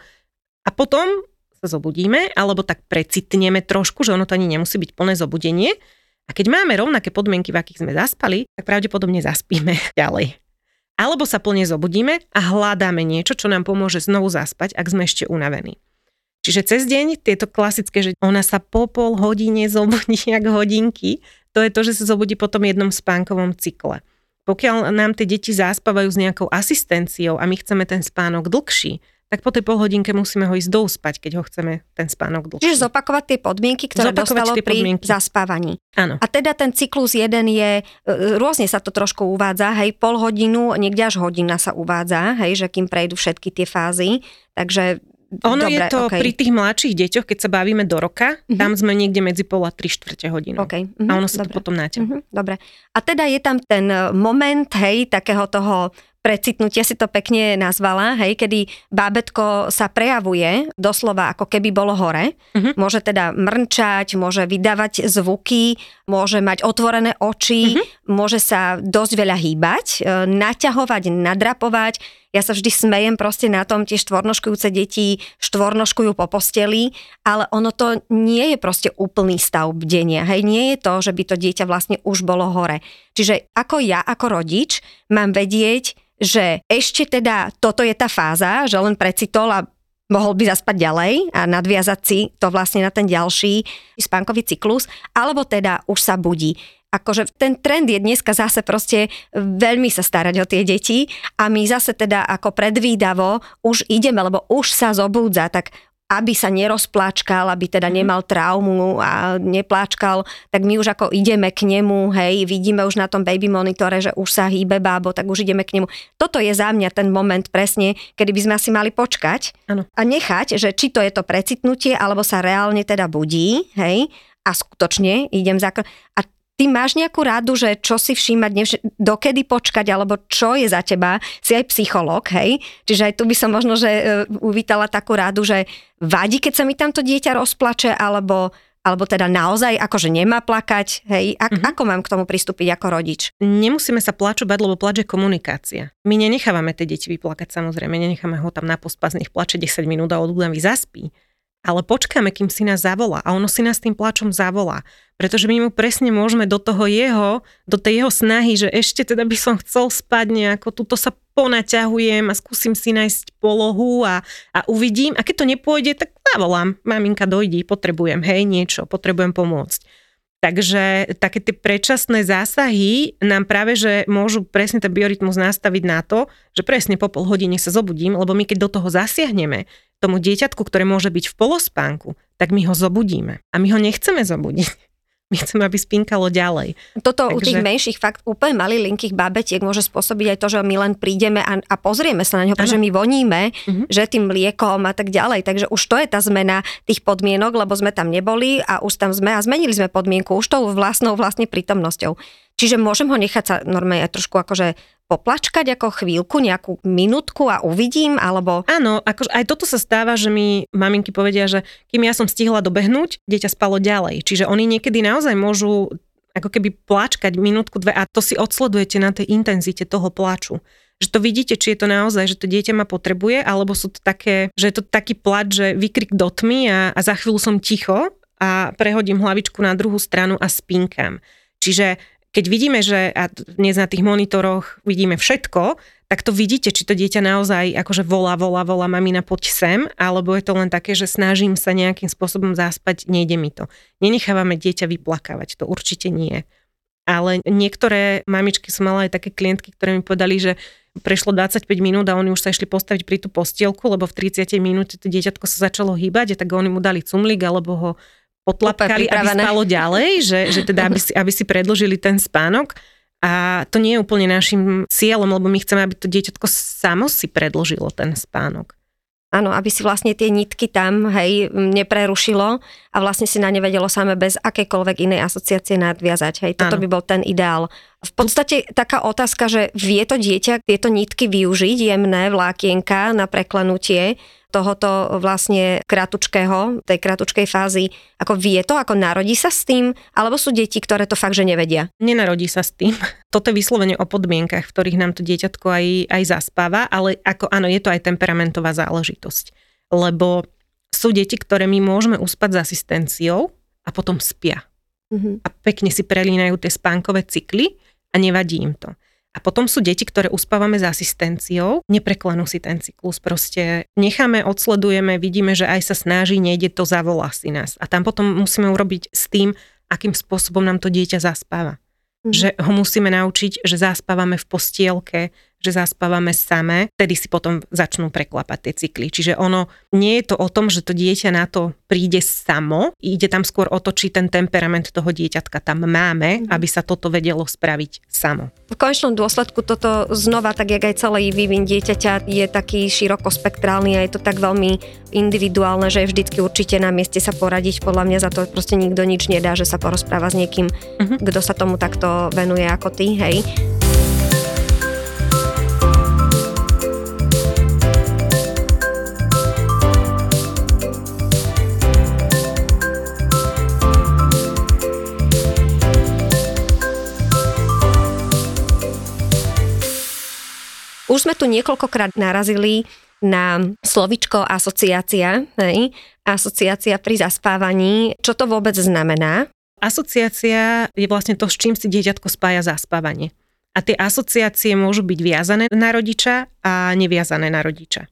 A potom sa zobudíme, alebo tak precitneme trošku, že ono to ani nemusí byť plné zobudenie. A keď máme rovnaké podmienky, v akých sme zaspali, tak pravdepodobne zaspíme ďalej. Alebo sa plne zobudíme a hľadáme niečo, čo nám pomôže znovu zaspať, ak sme ešte unavení. Čiže cez deň tieto klasické, že ona sa po pol hodine zobudí ako hodinky, to je to, že sa zobudí po tom jednom spánkovom cykle. Pokiaľ nám tie deti zaspávajú s nejakou asistenciou a my chceme ten spánok dlhší, tak po tej pol hodinke musíme ho ísť douspať, keď ho chceme ten spánok dlhší. Čiže zopakovať tie podmienky, ktoré zopakovať dostalo pri podmienky. zaspávaní. Áno. A teda ten cyklus jeden je, e, rôzne sa to trošku uvádza, hej, pol hodinu, niekde až hodina sa uvádza, hej, že kým prejdú všetky tie fázy. Takže ono Dobre, je to okay. pri tých mladších deťoch, keď sa bavíme do roka, uh-huh. tam sme niekde medzi pol a tri štvrte hodinu. Okay. Uh-huh. A ono sa Dobre. to potom naťahuje. Uh-huh. Dobre. A teda je tam ten e, moment, hej, takého toho precitnutia si to pekne nazvala, hej, kedy bábetko sa prejavuje doslova ako keby bolo hore. Uh-huh. Môže teda mrnčať, môže vydávať zvuky, môže mať otvorené oči, uh-huh. môže sa dosť veľa hýbať, e, naťahovať, nadrapovať. Ja sa vždy smejem proste na tom, tie štvornoškujúce deti štvornoškujú po posteli, ale ono to nie je proste úplný stav bdenia. Hej, nie je to, že by to dieťa vlastne už bolo hore. Čiže ako ja, ako rodič, mám vedieť, že ešte teda toto je tá fáza, že len precitol a mohol by zaspať ďalej a nadviazať si to vlastne na ten ďalší spánkový cyklus, alebo teda už sa budí. Akože ten trend je dneska zase proste veľmi sa starať o tie deti a my zase teda ako predvídavo už ideme, lebo už sa zobúdza, tak aby sa nerozpláčkal, aby teda mhm. nemal traumu a nepláčkal, tak my už ako ideme k nemu, hej, vidíme už na tom baby monitore, že už sa hýbe bábo, tak už ideme k nemu. Toto je za mňa ten moment presne, kedy by sme asi mali počkať ano. a nechať, že či to je to precitnutie, alebo sa reálne teda budí, hej, a skutočne idem za... A ty máš nejakú radu, že čo si všímať, nevš- dokedy počkať, alebo čo je za teba, si aj psycholog, hej? Čiže aj tu by som možno, že uh, uvítala takú radu, že vadí, keď sa mi tamto dieťa rozplače, alebo alebo teda naozaj akože nemá plakať, hej, Ak, mm-hmm. ako mám k tomu pristúpiť ako rodič? Nemusíme sa plačovať, lebo plač je komunikácia. My nenechávame tie deti vyplakať, samozrejme, nenecháme ho tam na pospas, nech plače 10 minút a odúdavý zaspí ale počkáme, kým si nás zavolá a ono si nás tým plačom zavolá. Pretože my mu presne môžeme do toho jeho, do tej jeho snahy, že ešte teda by som chcel spať nejako, tuto sa ponaťahujem a skúsim si nájsť polohu a, a uvidím. A keď to nepôjde, tak zavolám. Maminka, dojdi, potrebujem, hej, niečo, potrebujem pomôcť. Takže také tie predčasné zásahy nám práve, že môžu presne ten biorytmus nastaviť na to, že presne po pol hodine sa zobudím, lebo my keď do toho zasiahneme, tomu dieťatku, ktoré môže byť v polospánku, tak my ho zobudíme. A my ho nechceme zobudiť. My chceme, aby spinkalo ďalej. Toto Takže... u tých menších fakt úplne malých linkých babetiek môže spôsobiť aj to, že my len prídeme a, a pozrieme sa na neho, pretože my voníme, uh-huh. že tým mliekom a tak ďalej. Takže už to je tá zmena tých podmienok, lebo sme tam neboli a už tam sme a zmenili sme podmienku už tou vlastnou vlastne prítomnosťou. Čiže môžem ho nechať sa normálne trošku akože poplačkať ako chvíľku, nejakú minútku a uvidím, alebo... Áno, akože aj toto sa stáva, že mi maminky povedia, že kým ja som stihla dobehnúť, dieťa spalo ďalej. Čiže oni niekedy naozaj môžu ako keby pláčkať minútku, dve a to si odsledujete na tej intenzite toho pláču že to vidíte, či je to naozaj, že to dieťa ma potrebuje, alebo sú to také, že je to taký plač, že vykrik do tmy a, a za chvíľu som ticho a prehodím hlavičku na druhú stranu a spinkam. Čiže keď vidíme, že a dnes na tých monitoroch vidíme všetko, tak to vidíte, či to dieťa naozaj akože volá, volá, volá, mamina, poď sem, alebo je to len také, že snažím sa nejakým spôsobom zaspať, nejde mi to. Nenechávame dieťa vyplakávať, to určite nie. Ale niektoré mamičky som mala aj také klientky, ktoré mi povedali, že prešlo 25 minút a oni už sa išli postaviť pri tú postielku, lebo v 30 minúte to dieťatko sa začalo hýbať a tak oni mu dali cumlik alebo ho potlapkali, aby spalo ďalej, že, že teda aby si, aby si predložili ten spánok. A to nie je úplne našim cieľom, lebo my chceme, aby to dieťatko samo si predložilo ten spánok. Áno, aby si vlastne tie nitky tam, hej, neprerušilo a vlastne si na ne vedelo same bez akejkoľvek inej asociácie nadviazať, hej. Toto ano. by bol ten ideál. V podstate taká otázka, že vie to dieťa tieto nitky využiť, jemné vlákienka na preklenutie, tohoto vlastne kratučkého, tej kratučkej fázy, ako vie to, ako narodí sa s tým, alebo sú deti, ktoré to fakt, že nevedia? Nenarodí sa s tým. Toto je vyslovene o podmienkach, v ktorých nám to dieťatko aj, aj zaspáva, ale ako áno, je to aj temperamentová záležitosť. Lebo sú deti, ktoré my môžeme uspať s asistenciou a potom spia. Mm-hmm. A pekne si prelínajú tie spánkové cykly a nevadí im to. A potom sú deti, ktoré uspávame s asistenciou, nepreklenú si ten cyklus, proste necháme, odsledujeme, vidíme, že aj sa snaží, nejde to, zavolá si nás. A tam potom musíme urobiť s tým, akým spôsobom nám to dieťa zaspáva. Mm. Že ho musíme naučiť, že zaspávame v postielke, že zaspávame samé, vtedy si potom začnú preklapať tie cykly. Čiže ono nie je to o tom, že to dieťa na to príde samo, ide tam skôr o to, či ten temperament toho dieťatka tam máme, mm. aby sa toto vedelo spraviť samo. V konečnom dôsledku toto znova, tak jak aj celý vývin dieťaťa je taký širokospektrálny a je to tak veľmi individuálne, že je vždycky určite na mieste sa poradiť. Podľa mňa za to proste nikto nič nedá, že sa porozpráva s niekým, mm-hmm. kto sa tomu takto venuje ako ty, hej. Už sme tu niekoľkokrát narazili na slovičko asociácia, hej? asociácia pri zaspávaní. Čo to vôbec znamená? Asociácia je vlastne to, s čím si dieťatko spája zaspávanie. A tie asociácie môžu byť viazané na rodiča a neviazané na rodiča.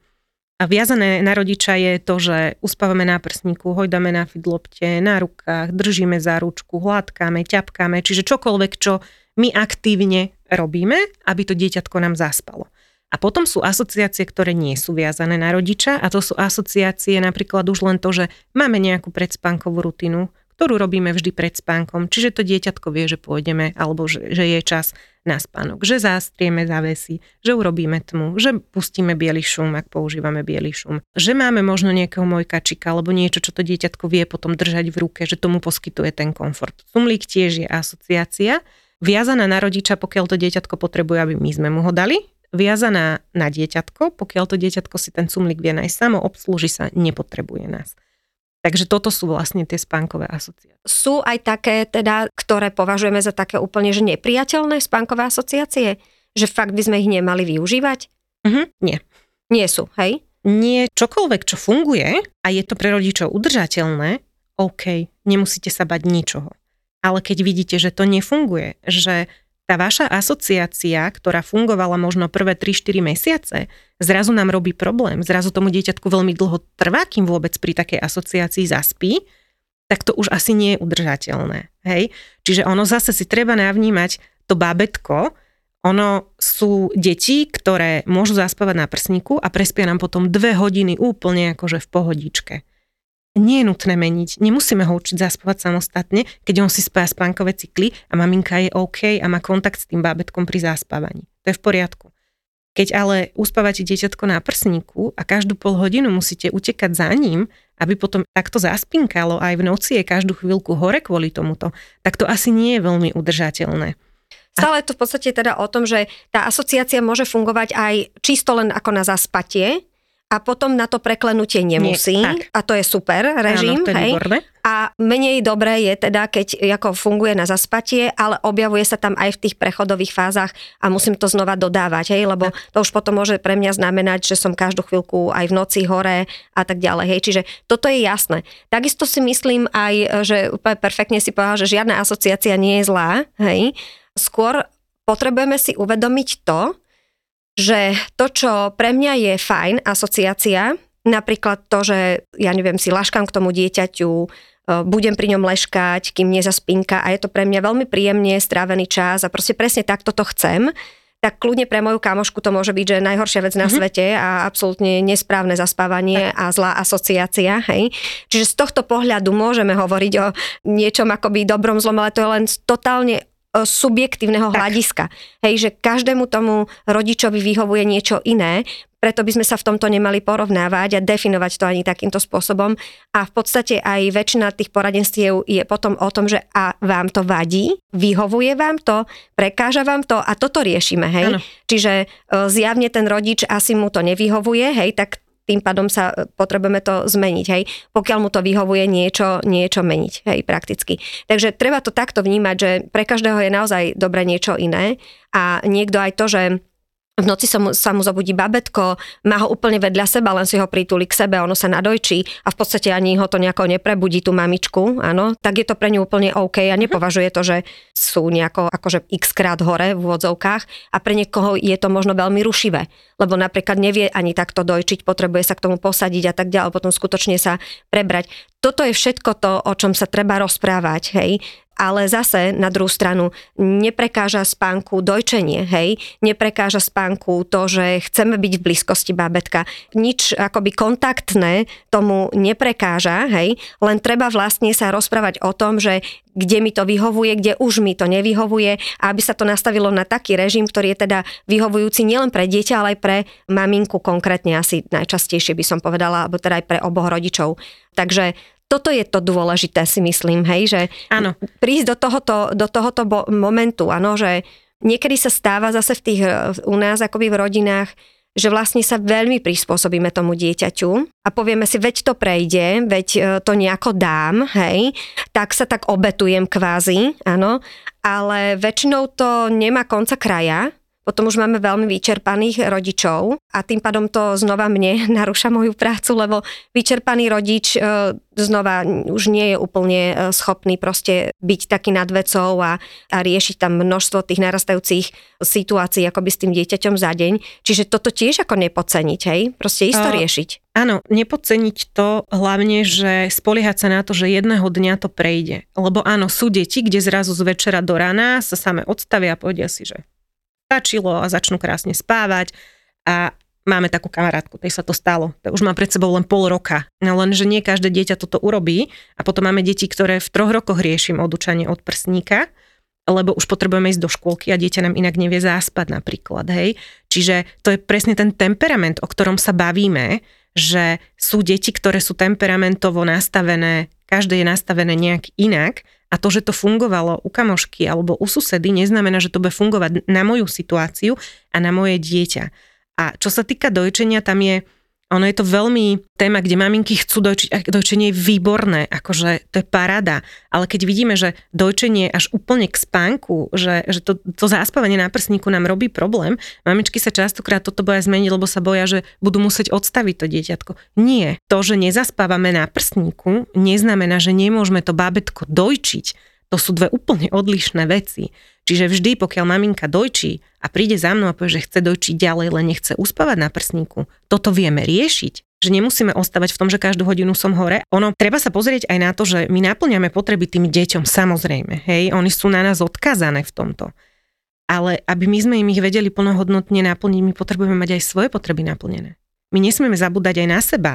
A viazané na rodiča je to, že uspávame na prsníku, hojdáme na fidlopte, na rukách, držíme za ručku, hladkáme, ťapkáme, čiže čokoľvek, čo my aktívne robíme, aby to dieťatko nám zaspalo. A potom sú asociácie, ktoré nie sú viazané na rodiča a to sú asociácie napríklad už len to, že máme nejakú predspánkovú rutinu, ktorú robíme vždy pred spánkom, čiže to dieťatko vie, že pôjdeme alebo že, že je čas na spánok, že zástrieme zavesy, že urobíme tmu, že pustíme biely šum, ak používame biely šum, že máme možno nejakého mojkačika alebo niečo, čo to dieťatko vie potom držať v ruke, že tomu poskytuje ten komfort. Sumlík tiež je asociácia, viazaná na rodiča, pokiaľ to dieťatko potrebuje, aby my sme mu ho dali, viazaná na dieťatko, pokiaľ to dieťatko si ten cumlik vie nájsť samo, obslúži sa, nepotrebuje nás. Takže toto sú vlastne tie spánkové asociácie. Sú aj také, teda, ktoré považujeme za také úplne že nepriateľné spánkové asociácie? Že fakt by sme ich nemali využívať? Uh-huh, nie. Nie sú, hej? Nie, čokoľvek, čo funguje a je to pre rodičov udržateľné, OK, nemusíte sa bať ničoho. Ale keď vidíte, že to nefunguje, že tá vaša asociácia, ktorá fungovala možno prvé 3-4 mesiace, zrazu nám robí problém, zrazu tomu dieťatku veľmi dlho trvá, kým vôbec pri takej asociácii zaspí, tak to už asi nie je udržateľné. Hej? Čiže ono zase si treba navnímať to bábetko, ono sú deti, ktoré môžu zaspávať na prsníku a prespia nám potom dve hodiny úplne akože v pohodičke nie je nutné meniť. Nemusíme ho učiť zaspávať samostatne, keď on si spája spánkové cykly a maminka je OK a má kontakt s tým bábetkom pri zaspávaní. To je v poriadku. Keď ale uspávate dieťatko na prsníku a každú pol hodinu musíte utekať za ním, aby potom takto zaspinkalo aj v noci je každú chvíľku hore kvôli tomuto, tak to asi nie je veľmi udržateľné. Stále je to v podstate teda o tom, že tá asociácia môže fungovať aj čisto len ako na zaspatie, a potom na to preklenutie nemusí. Nie, a to je super režim. Áno, hej. A menej dobré je teda, keď ako funguje na zaspatie, ale objavuje sa tam aj v tých prechodových fázach a musím to znova dodávať, hej, lebo to už potom môže pre mňa znamenať, že som každú chvíľku aj v noci hore a tak ďalej. Hej. Čiže toto je jasné. Takisto si myslím aj, že úplne perfektne si povedal, že žiadna asociácia nie je zlá. Hej. Skôr potrebujeme si uvedomiť to, že to, čo pre mňa je fajn asociácia, napríklad to, že ja neviem, si laškám k tomu dieťaťu, e, budem pri ňom leškať, kým nezaspinka a je to pre mňa veľmi príjemne strávený čas a proste presne takto to chcem, tak kľudne pre moju kamošku to môže byť, že najhoršia vec na mm-hmm. svete a absolútne nesprávne zaspávanie tak. a zlá asociácia. Hej? Čiže z tohto pohľadu môžeme hovoriť o niečom akoby dobrom zlom, ale to je len totálne subjektívneho tak. hľadiska. Hej, že každému tomu rodičovi vyhovuje niečo iné, preto by sme sa v tomto nemali porovnávať a definovať to ani takýmto spôsobom. A v podstate aj väčšina tých poradenstiev je potom o tom, že a vám to vadí, vyhovuje vám to, prekáža vám to a toto riešime, hej. Ano. Čiže e, zjavne ten rodič asi mu to nevyhovuje, hej, tak tým pádom sa e, potrebujeme to zmeniť, hej. Pokiaľ mu to vyhovuje niečo, niečo meniť, hej, prakticky. Takže treba to takto vnímať, že pre každého je naozaj dobre niečo iné a niekto aj to, že v noci sa mu, sa mu zobudí babetko, má ho úplne vedľa seba, len si ho pritúli k sebe, ono sa nadojčí a v podstate ani ho to nejako neprebudí, tú mamičku, áno, tak je to pre ňu úplne OK a nepovažuje to, že sú nejako akože x krát hore v úvodzovkách a pre niekoho je to možno veľmi rušivé, lebo napríklad nevie ani takto dojčiť, potrebuje sa k tomu posadiť a tak ďalej, potom skutočne sa prebrať. Toto je všetko to, o čom sa treba rozprávať, hej ale zase na druhú stranu neprekáža spánku dojčenie, hej, neprekáža spánku to, že chceme byť v blízkosti bábetka. Nič akoby kontaktné tomu neprekáža, hej, len treba vlastne sa rozprávať o tom, že kde mi to vyhovuje, kde už mi to nevyhovuje aby sa to nastavilo na taký režim, ktorý je teda vyhovujúci nielen pre dieťa, ale aj pre maminku konkrétne asi najčastejšie by som povedala, alebo teda aj pre oboch rodičov. Takže toto je to dôležité, si myslím, hej, že ano. prísť do tohoto, do tohoto bo- momentu, áno, že niekedy sa stáva zase v tých, u nás akoby v rodinách, že vlastne sa veľmi prispôsobíme tomu dieťaťu a povieme si, veď to prejde, veď e, to nejako dám, hej, tak sa tak obetujem kvázi, áno, ale väčšinou to nemá konca kraja, potom už máme veľmi vyčerpaných rodičov a tým pádom to znova mne narúša moju prácu, lebo vyčerpaný rodič e, znova už nie je úplne e, schopný proste byť taký nad vecou a, a riešiť tam množstvo tých narastajúcich situácií akoby s tým dieťaťom za deň. Čiže toto tiež ako nepodceniť, hej? Proste isto uh, riešiť. Áno, nepodceniť to hlavne, že spoliehať sa na to, že jedného dňa to prejde. Lebo áno, sú deti, kde zrazu z večera do rána sa same odstavia a povedia si, že stačilo a začnú krásne spávať a máme takú kamarátku, tej sa to stalo. Už má pred sebou len pol roka. No lenže nie každé dieťa toto urobí a potom máme deti, ktoré v troch rokoch riešim odučanie od prsníka, lebo už potrebujeme ísť do škôlky a dieťa nám inak nevie záspať napríklad, hej. Čiže to je presne ten temperament, o ktorom sa bavíme, že sú deti, ktoré sú temperamentovo nastavené, každé je nastavené nejak inak a to, že to fungovalo u kamošky alebo u susedy, neznamená, že to bude fungovať na moju situáciu a na moje dieťa. A čo sa týka dojčenia, tam je ono je to veľmi téma, kde maminky chcú dojčiť, dojčenie je výborné, akože to je parada, ale keď vidíme, že dojčenie až úplne k spánku, že, že to, to záspávanie na prsníku nám robí problém, mamičky sa častokrát toto boja zmeniť, lebo sa boja, že budú musieť odstaviť to dieťatko. Nie, to, že nezaspávame na prsníku, neznamená, že nemôžeme to bábetko dojčiť. To sú dve úplne odlišné veci. Čiže vždy, pokiaľ maminka dojčí a príde za mnou a povie, že chce dojčiť ďalej, len nechce uspávať na prsníku, toto vieme riešiť že nemusíme ostávať v tom, že každú hodinu som hore. Ono, treba sa pozrieť aj na to, že my naplňame potreby tým deťom, samozrejme, hej, oni sú na nás odkazané v tomto. Ale aby my sme im ich vedeli plnohodnotne naplniť, my potrebujeme mať aj svoje potreby naplnené. My nesmieme zabúdať aj na seba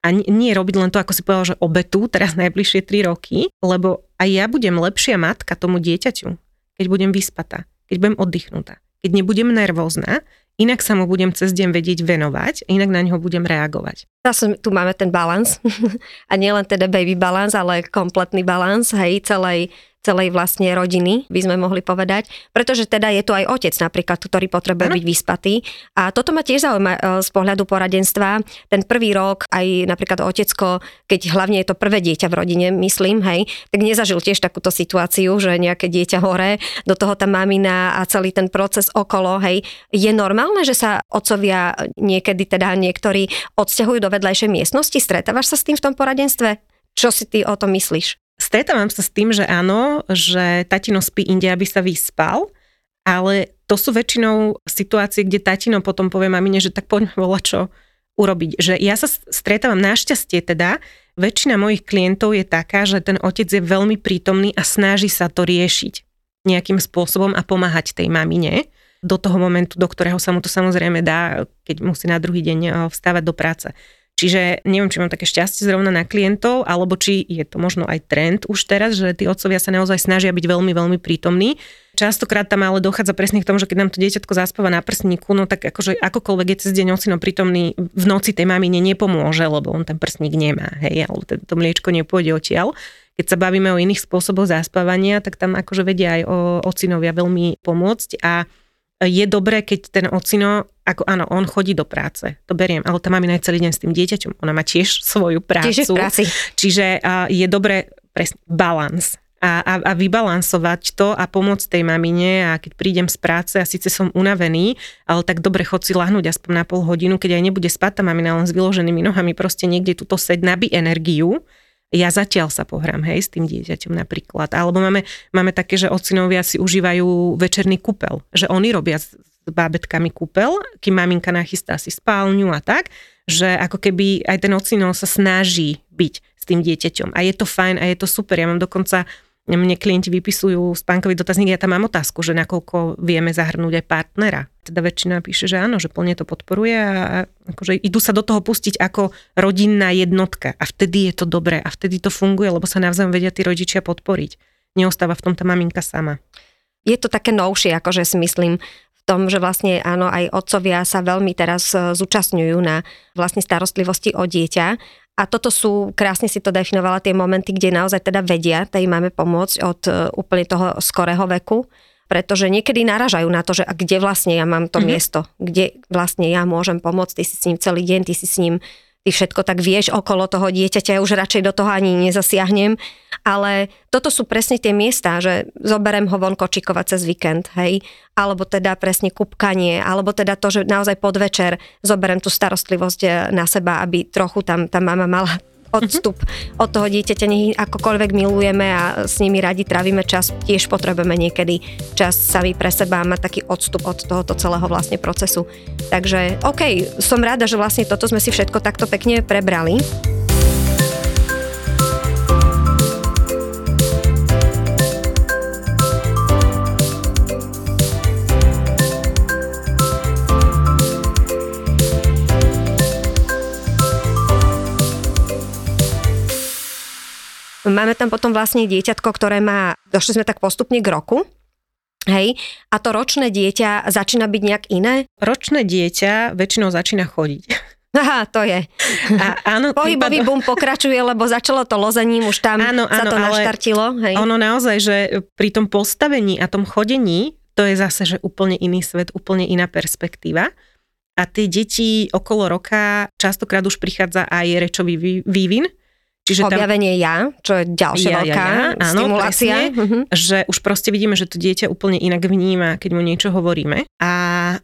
a nie robiť len to, ako si povedal, že obetu teraz najbližšie 3 roky, lebo aj ja budem lepšia matka tomu dieťaťu keď budem vyspatá, keď budem oddychnutá, keď nebudem nervózna, inak sa mu budem cez deň vedieť venovať, inak na neho budem reagovať. Zase tu máme ten balans a nielen teda baby balans, ale kompletný balans, hej, celej celej vlastne rodiny, by sme mohli povedať, pretože teda je tu aj otec napríklad, ktorý potrebuje ano. byť vyspatý. A toto ma tiež zaujíma e, z pohľadu poradenstva. Ten prvý rok, aj napríklad otecko, keď hlavne je to prvé dieťa v rodine, myslím, hej, tak nezažil tiež takúto situáciu, že nejaké dieťa hore, do toho tá mamina a celý ten proces okolo, hej. Je normálne, že sa otcovia niekedy teda niektorí odsťahujú do vedľajšej miestnosti? Stretávaš sa s tým v tom poradenstve? Čo si ty o tom myslíš? Stretávam sa s tým, že áno, že tatino spí inde, aby sa vyspal, ale to sú väčšinou situácie, kde tatino potom povie mamine, že tak poďme volať čo urobiť. Že ja sa stretávam našťastie teda, väčšina mojich klientov je taká, že ten otec je veľmi prítomný a snaží sa to riešiť nejakým spôsobom a pomáhať tej mamine do toho momentu, do ktorého sa mu to samozrejme dá, keď musí na druhý deň eh, vstávať do práce. Čiže neviem, či mám také šťastie zrovna na klientov, alebo či je to možno aj trend už teraz, že tí otcovia sa naozaj snažia byť veľmi, veľmi prítomní. Častokrát tam ale dochádza presne k tomu, že keď nám to dieťatko zaspáva na prsníku, no tak akože akokoľvek je cez deň ocino prítomný, v noci tej mamine nepomôže, lebo on ten prsník nemá, hej, alebo to, to mliečko nepôjde odtiaľ. Keď sa bavíme o iných spôsoboch zaspávania, tak tam akože vedia aj o ocinovia veľmi pomôcť a je dobré, keď ten ocino, ako áno, on chodí do práce, to beriem, ale tá mamina je celý deň s tým dieťaťom, ona má tiež svoju prácu. Tiež v práci. Čiže uh, je dobré presne, balans a, a, a vybalansovať to a pomôcť tej mamine a keď prídem z práce a síce som unavený, ale tak dobre chod si lahnúť aspoň na pol hodinu, keď aj nebude spať tá mamina len s vyloženými nohami, proste niekde túto seď nabí energiu ja zatiaľ sa pohrám, hej, s tým dieťaťom napríklad. Alebo máme, máme také, že ocinovia si užívajú večerný kúpel, že oni robia bábetkami kúpel, kým maminka nachystá si spálňu a tak, že ako keby aj ten ocino sa snaží byť s tým dieťaťom. A je to fajn a je to super. Ja mám dokonca mne klienti vypisujú spánkový dotazník, ja tam mám otázku, že nakoľko vieme zahrnúť aj partnera. Teda väčšina píše, že áno, že plne to podporuje a akože idú sa do toho pustiť ako rodinná jednotka a vtedy je to dobré a vtedy to funguje, lebo sa navzájom vedia tí rodičia podporiť. Neostáva v tom tá maminka sama. Je to také novšie, akože si myslím, tom, že vlastne áno, aj otcovia sa veľmi teraz e, zúčastňujú na vlastne starostlivosti o dieťa. A toto sú, krásne si to definovala, tie momenty, kde naozaj teda vedia tej máme pomôcť od uh, úplne toho skorého veku, pretože niekedy naražajú na to, že a kde vlastne ja mám to mm-hmm. miesto, kde vlastne ja môžem pomôcť, ty si s ním celý deň, ty si s ním ty všetko tak vieš okolo toho dieťaťa, ja už radšej do toho ani nezasiahnem. Ale toto sú presne tie miesta, že zoberem ho von kočikovať cez víkend, hej, alebo teda presne kupkanie, alebo teda to, že naozaj podvečer zoberem tú starostlivosť na seba, aby trochu tam tá mama mala odstup od toho dieťaťa, nech akokoľvek milujeme a s nimi radi trávime čas, tiež potrebujeme niekedy čas sami pre seba a mať taký odstup od tohoto celého vlastne procesu. Takže OK, som rada, že vlastne toto sme si všetko takto pekne prebrali. Máme tam potom vlastne dieťatko, ktoré má, došli sme tak postupne k roku, Hej, a to ročné dieťa začína byť nejak iné? Ročné dieťa väčšinou začína chodiť. Aha, to je. A, áno, Pohybový prípad... boom pokračuje, lebo začalo to lozením, už tam áno, áno, sa to naštartilo. Hej. Ono naozaj, že pri tom postavení a tom chodení, to je zase, že úplne iný svet, úplne iná perspektíva. A tie deti okolo roka častokrát už prichádza aj rečový vývin, Čiže Objavenie tam, ja, čo je ďalšia ja, veľká ja, ja, áno, stimulácia. Presne, uh-huh. Že už proste vidíme, že to dieťa úplne inak vníma, keď mu niečo hovoríme. A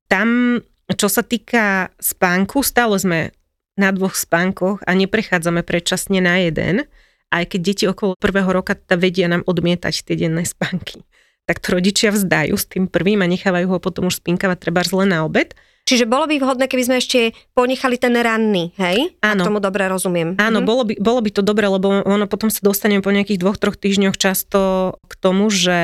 tam, čo sa týka spánku, stále sme na dvoch spánkoch a neprechádzame predčasne na jeden, aj keď deti okolo prvého roka teda vedia nám odmietať tie denné spánky. Tak to rodičia vzdajú s tým prvým a nechávajú ho potom už spinkavať treba len na obed Čiže bolo by vhodné, keby sme ešte ponechali ten ranný, hej? Áno. Ak tomu dobre rozumiem. Áno, mhm. bolo, by, bolo by to dobre, lebo ono potom sa dostaneme po nejakých dvoch, troch týždňoch často k tomu, že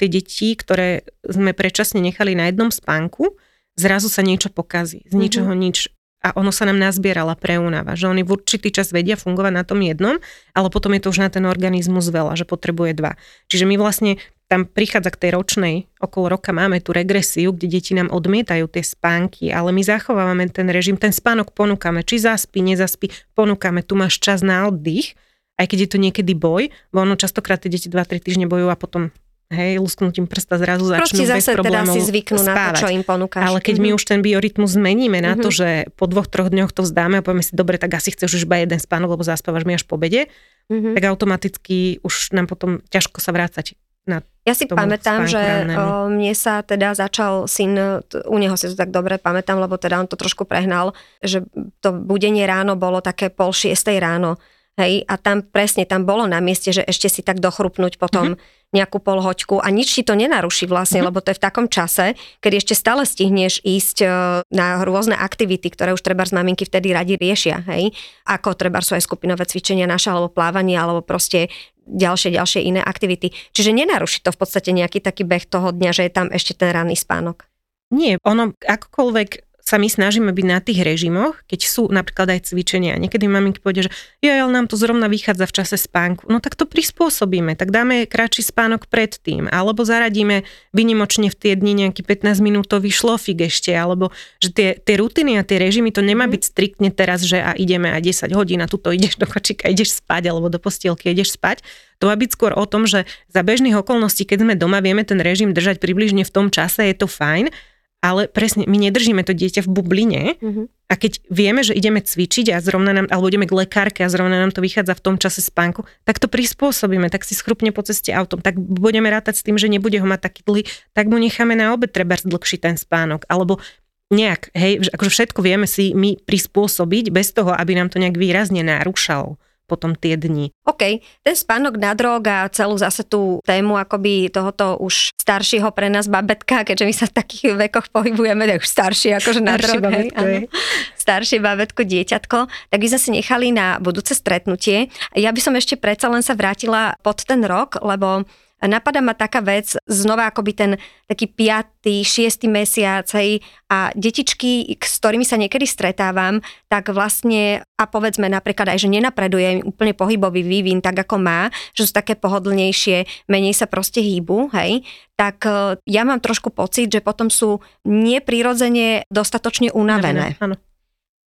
tie deti, ktoré sme predčasne nechali na jednom spánku, zrazu sa niečo pokazí. Z mhm. ničoho mm-hmm. nič a ono sa nám nazbierala preúnava, že oni v určitý čas vedia fungovať na tom jednom, ale potom je to už na ten organizmus veľa, že potrebuje dva. Čiže my vlastne tam prichádza k tej ročnej, okolo roka máme tú regresiu, kde deti nám odmietajú tie spánky, ale my zachovávame ten režim, ten spánok ponúkame, či zaspí, nezaspí, ponúkame, tu máš čas na oddych, aj keď je to niekedy boj, bo ono častokrát tie deti 2-3 týždne bojujú a potom hej, lusknutím prsta zrazu začnú Proste bez zase teda si zvyknú spávať. na to, čo im ponúkaš. Ale keď mm-hmm. my už ten biorytmus zmeníme na mm-hmm. to, mhm. že po dvoch, troch dňoch to vzdáme a povieme si, dobre, tak asi chceš už iba jeden spánok, lebo zaspávaš mi až po bede, mm-hmm. tak automaticky už nám potom ťažko sa vrácať na ja si pamätám, že o, mne sa teda začal syn, u neho si to tak dobre pamätám, lebo teda on to trošku prehnal, že to budenie ráno bolo také pol šiestej ráno Hej, a tam presne, tam bolo na mieste, že ešte si tak dochrupnúť potom mm-hmm. nejakú polhoďku a nič ti to nenaruší vlastne, mm-hmm. lebo to je v takom čase, keď ešte stále stihneš ísť e, na rôzne aktivity, ktoré už treba z maminky vtedy radi riešia, hej, ako treba sú aj skupinové cvičenia naše, alebo plávanie, alebo proste ďalšie, ďalšie iné aktivity. Čiže nenaruší to v podstate nejaký taký beh toho dňa, že je tam ešte ten ranný spánok. Nie, ono akokoľvek sa my snažíme byť na tých režimoch, keď sú napríklad aj cvičenia. Niekedy maminky povedia, že jo, ale nám to zrovna vychádza v čase spánku. No tak to prispôsobíme, tak dáme kratší spánok predtým, alebo zaradíme vynimočne v tie dni nejaký 15 minútový šlofik ešte, alebo že tie, tie rutiny a tie režimy, to nemá mhm. byť striktne teraz, že a ideme a 10 hodín a tuto ideš do kočíka, ideš spať, alebo do postielky ideš spať. To má byť skôr o tom, že za bežných okolností, keď sme doma, vieme ten režim držať približne v tom čase, je to fajn, ale presne, my nedržíme to dieťa v bubline mm-hmm. a keď vieme, že ideme cvičiť a zrovna nám, alebo ideme k lekárke a zrovna nám to vychádza v tom čase spánku, tak to prispôsobíme, tak si schrupne po ceste autom, tak budeme rátať s tým, že nebude ho mať taký dlhý, tak mu necháme na obed treba dlhší ten spánok, alebo nejak, hej, akože všetko vieme si my prispôsobiť bez toho, aby nám to nejak výrazne narúšalo potom tie dni. OK, ten spánok na drog a celú zase tú tému akoby tohoto už staršieho pre nás babetka, keďže my sa v takých vekoch pohybujeme, tak už starší akože na drog, hej, staršie babetko, dieťatko, tak by sme si nechali na budúce stretnutie. Ja by som ešte predsa len sa vrátila pod ten rok, lebo napadá ma taká vec, znova akoby ten taký 5. 6. mesiac, hej, a detičky, s ktorými sa niekedy stretávam, tak vlastne, a povedzme napríklad aj, že nenapreduje úplne pohybový vývin tak, ako má, že sú také pohodlnejšie, menej sa proste hýbu, hej, tak e, ja mám trošku pocit, že potom sú neprirodzene dostatočne unavené. Áno.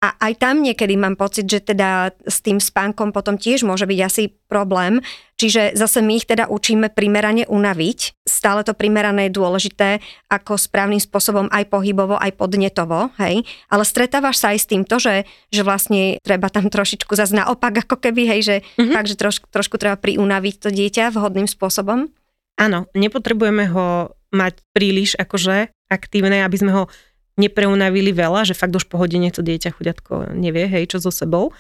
A aj tam niekedy mám pocit, že teda s tým spánkom potom tiež môže byť asi problém. Čiže zase my ich teda učíme primerane unaviť. Stále to primerané je dôležité, ako správnym spôsobom aj pohybovo, aj podnetovo, hej. Ale stretávaš sa aj s týmto, že, že vlastne treba tam trošičku zase naopak, ako keby, hej, že mm-hmm. fakt, že trošku, trošku treba priunaviť to dieťa vhodným spôsobom. Áno, nepotrebujeme ho mať príliš akože aktívne, aby sme ho nepreunavili veľa, že fakt už po hodine to dieťa chuďatko nevie, hej, čo so sebou.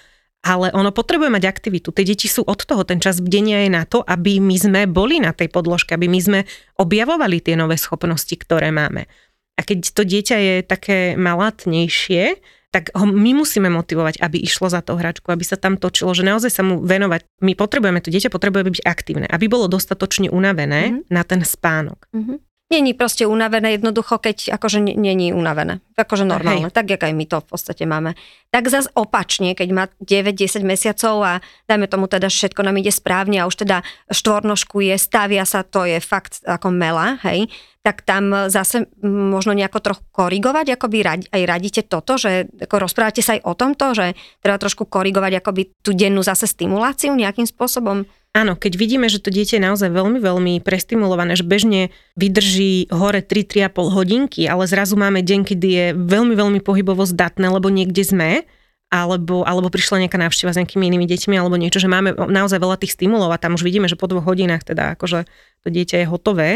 Ale ono potrebuje mať aktivitu. Tie deti sú od toho, ten čas bdenia je na to, aby my sme boli na tej podložke, aby my sme objavovali tie nové schopnosti, ktoré máme. A keď to dieťa je také malatnejšie, tak ho my musíme motivovať, aby išlo za to hračku, aby sa tam točilo, že naozaj sa mu venovať. My potrebujeme, to dieťa potrebuje byť aktívne, aby bolo dostatočne unavené mm-hmm. na ten spánok. Mm-hmm. Není proste unavené jednoducho, keď akože není unavené. Akože normálne, Hej. tak jak aj my to v podstate máme. Tak zase opačne, keď má 9-10 mesiacov a dajme tomu teda všetko nám ide správne a už teda štvornožku je, stavia sa, to je fakt ako mela, hej, tak tam zase možno nejako trochu korigovať, akoby aj radíte toto, že ako rozprávate sa aj o tomto, že treba trošku korigovať akoby tú dennú zase stimuláciu nejakým spôsobom? Áno, keď vidíme, že to dieťa je naozaj veľmi, veľmi prestimulované, že bežne vydrží hore 3-3,5 hodinky, ale zrazu máme deň, kedy je veľmi, veľmi pohybovo zdatné, lebo niekde sme, alebo, alebo prišla nejaká návšteva s nejakými inými deťmi, alebo niečo, že máme naozaj veľa tých stimulov a tam už vidíme, že po dvoch hodinách teda akože to dieťa je hotové,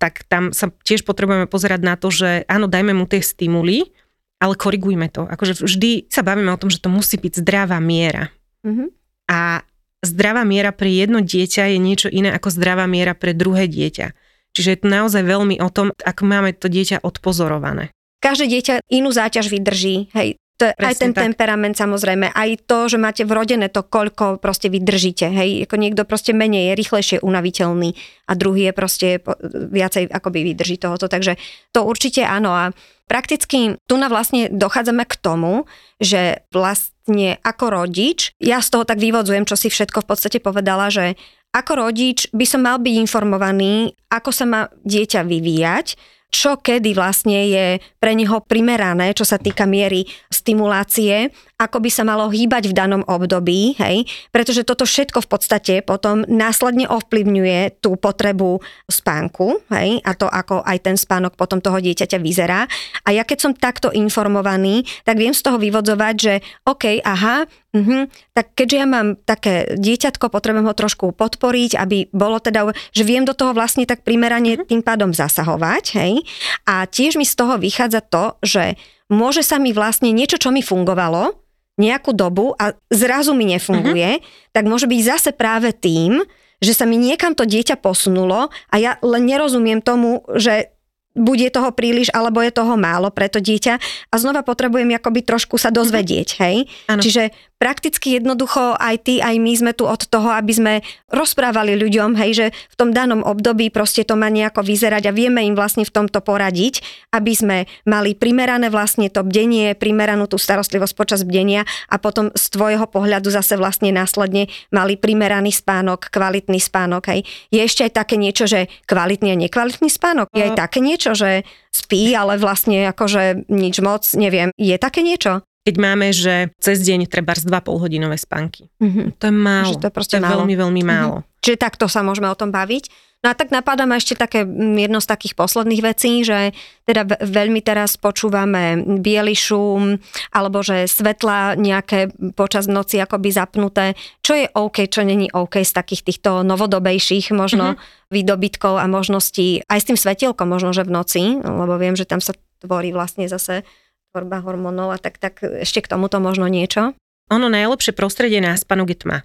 tak tam sa tiež potrebujeme pozerať na to, že áno, dajme mu tie stimuly, ale korigujme to. Akože vždy sa bavíme o tom, že to musí byť zdravá miera. Mm-hmm. A zdravá miera pre jedno dieťa je niečo iné ako zdravá miera pre druhé dieťa. Čiže je to naozaj veľmi o tom, ako máme to dieťa odpozorované. Každé dieťa inú záťaž vydrží. Hej, to je aj ten tak. temperament samozrejme, aj to, že máte vrodené to, koľko proste vydržíte, hej, ako niekto proste menej je rýchlejšie unaviteľný a druhý je proste viacej akoby vydrží tohoto, takže to určite áno a prakticky tu na vlastne dochádzame k tomu, že vlastne ako rodič, ja z toho tak vyvodzujem, čo si všetko v podstate povedala, že ako rodič by som mal byť informovaný, ako sa má dieťa vyvíjať, čo kedy vlastne je pre neho primerané, čo sa týka miery stimulácie, ako by sa malo hýbať v danom období, hej, pretože toto všetko v podstate potom následne ovplyvňuje tú potrebu spánku, hej, a to ako aj ten spánok potom toho dieťaťa vyzerá. A ja keď som takto informovaný, tak viem z toho vyvodzovať, že OK, aha, Uh-huh. Tak keďže ja mám také dieťatko, potrebujem ho trošku podporiť, aby bolo teda, že viem do toho vlastne tak primerane uh-huh. tým pádom zasahovať, hej. A tiež mi z toho vychádza to, že môže sa mi vlastne niečo, čo mi fungovalo, nejakú dobu a zrazu mi nefunguje, uh-huh. tak môže byť zase práve tým, že sa mi niekam to dieťa posunulo a ja len nerozumiem tomu, že bude toho príliš, alebo je toho málo pre to dieťa a znova potrebujem akoby trošku sa dozvedieť, hej? Ano. Čiže prakticky jednoducho aj ty, aj my sme tu od toho, aby sme rozprávali ľuďom, hej, že v tom danom období proste to má nejako vyzerať a vieme im vlastne v tomto poradiť, aby sme mali primerané vlastne to bdenie, primeranú tú starostlivosť počas bdenia a potom z tvojho pohľadu zase vlastne následne mali primeraný spánok, kvalitný spánok, hej. Je ešte aj také niečo, že kvalitný a nekvalitný spánok? Je aj také niečo, že spí, ale vlastne akože nič moc, neviem. Je také niečo? Keď máme, že cez deň treba z 2,5 hodinové spánky. Mm-hmm. To je málo. Že to je, to je málo. veľmi, veľmi mhm. málo. Mm-hmm. Čiže takto sa môžeme o tom baviť. No a tak napadá ma ešte také mm, jedno z takých posledných vecí, že teda veľmi teraz počúvame biely šum, alebo že svetla nejaké počas noci akoby zapnuté, čo je OK, čo není OK z takých týchto novodobejších možno mm-hmm. výdobytkov a možností, aj s tým svetielkom možno, že v noci, lebo viem, že tam sa tvorí vlastne zase tvorba hormónov a tak, tak ešte k tomuto možno niečo? Ono najlepšie prostredie na spánok je tma.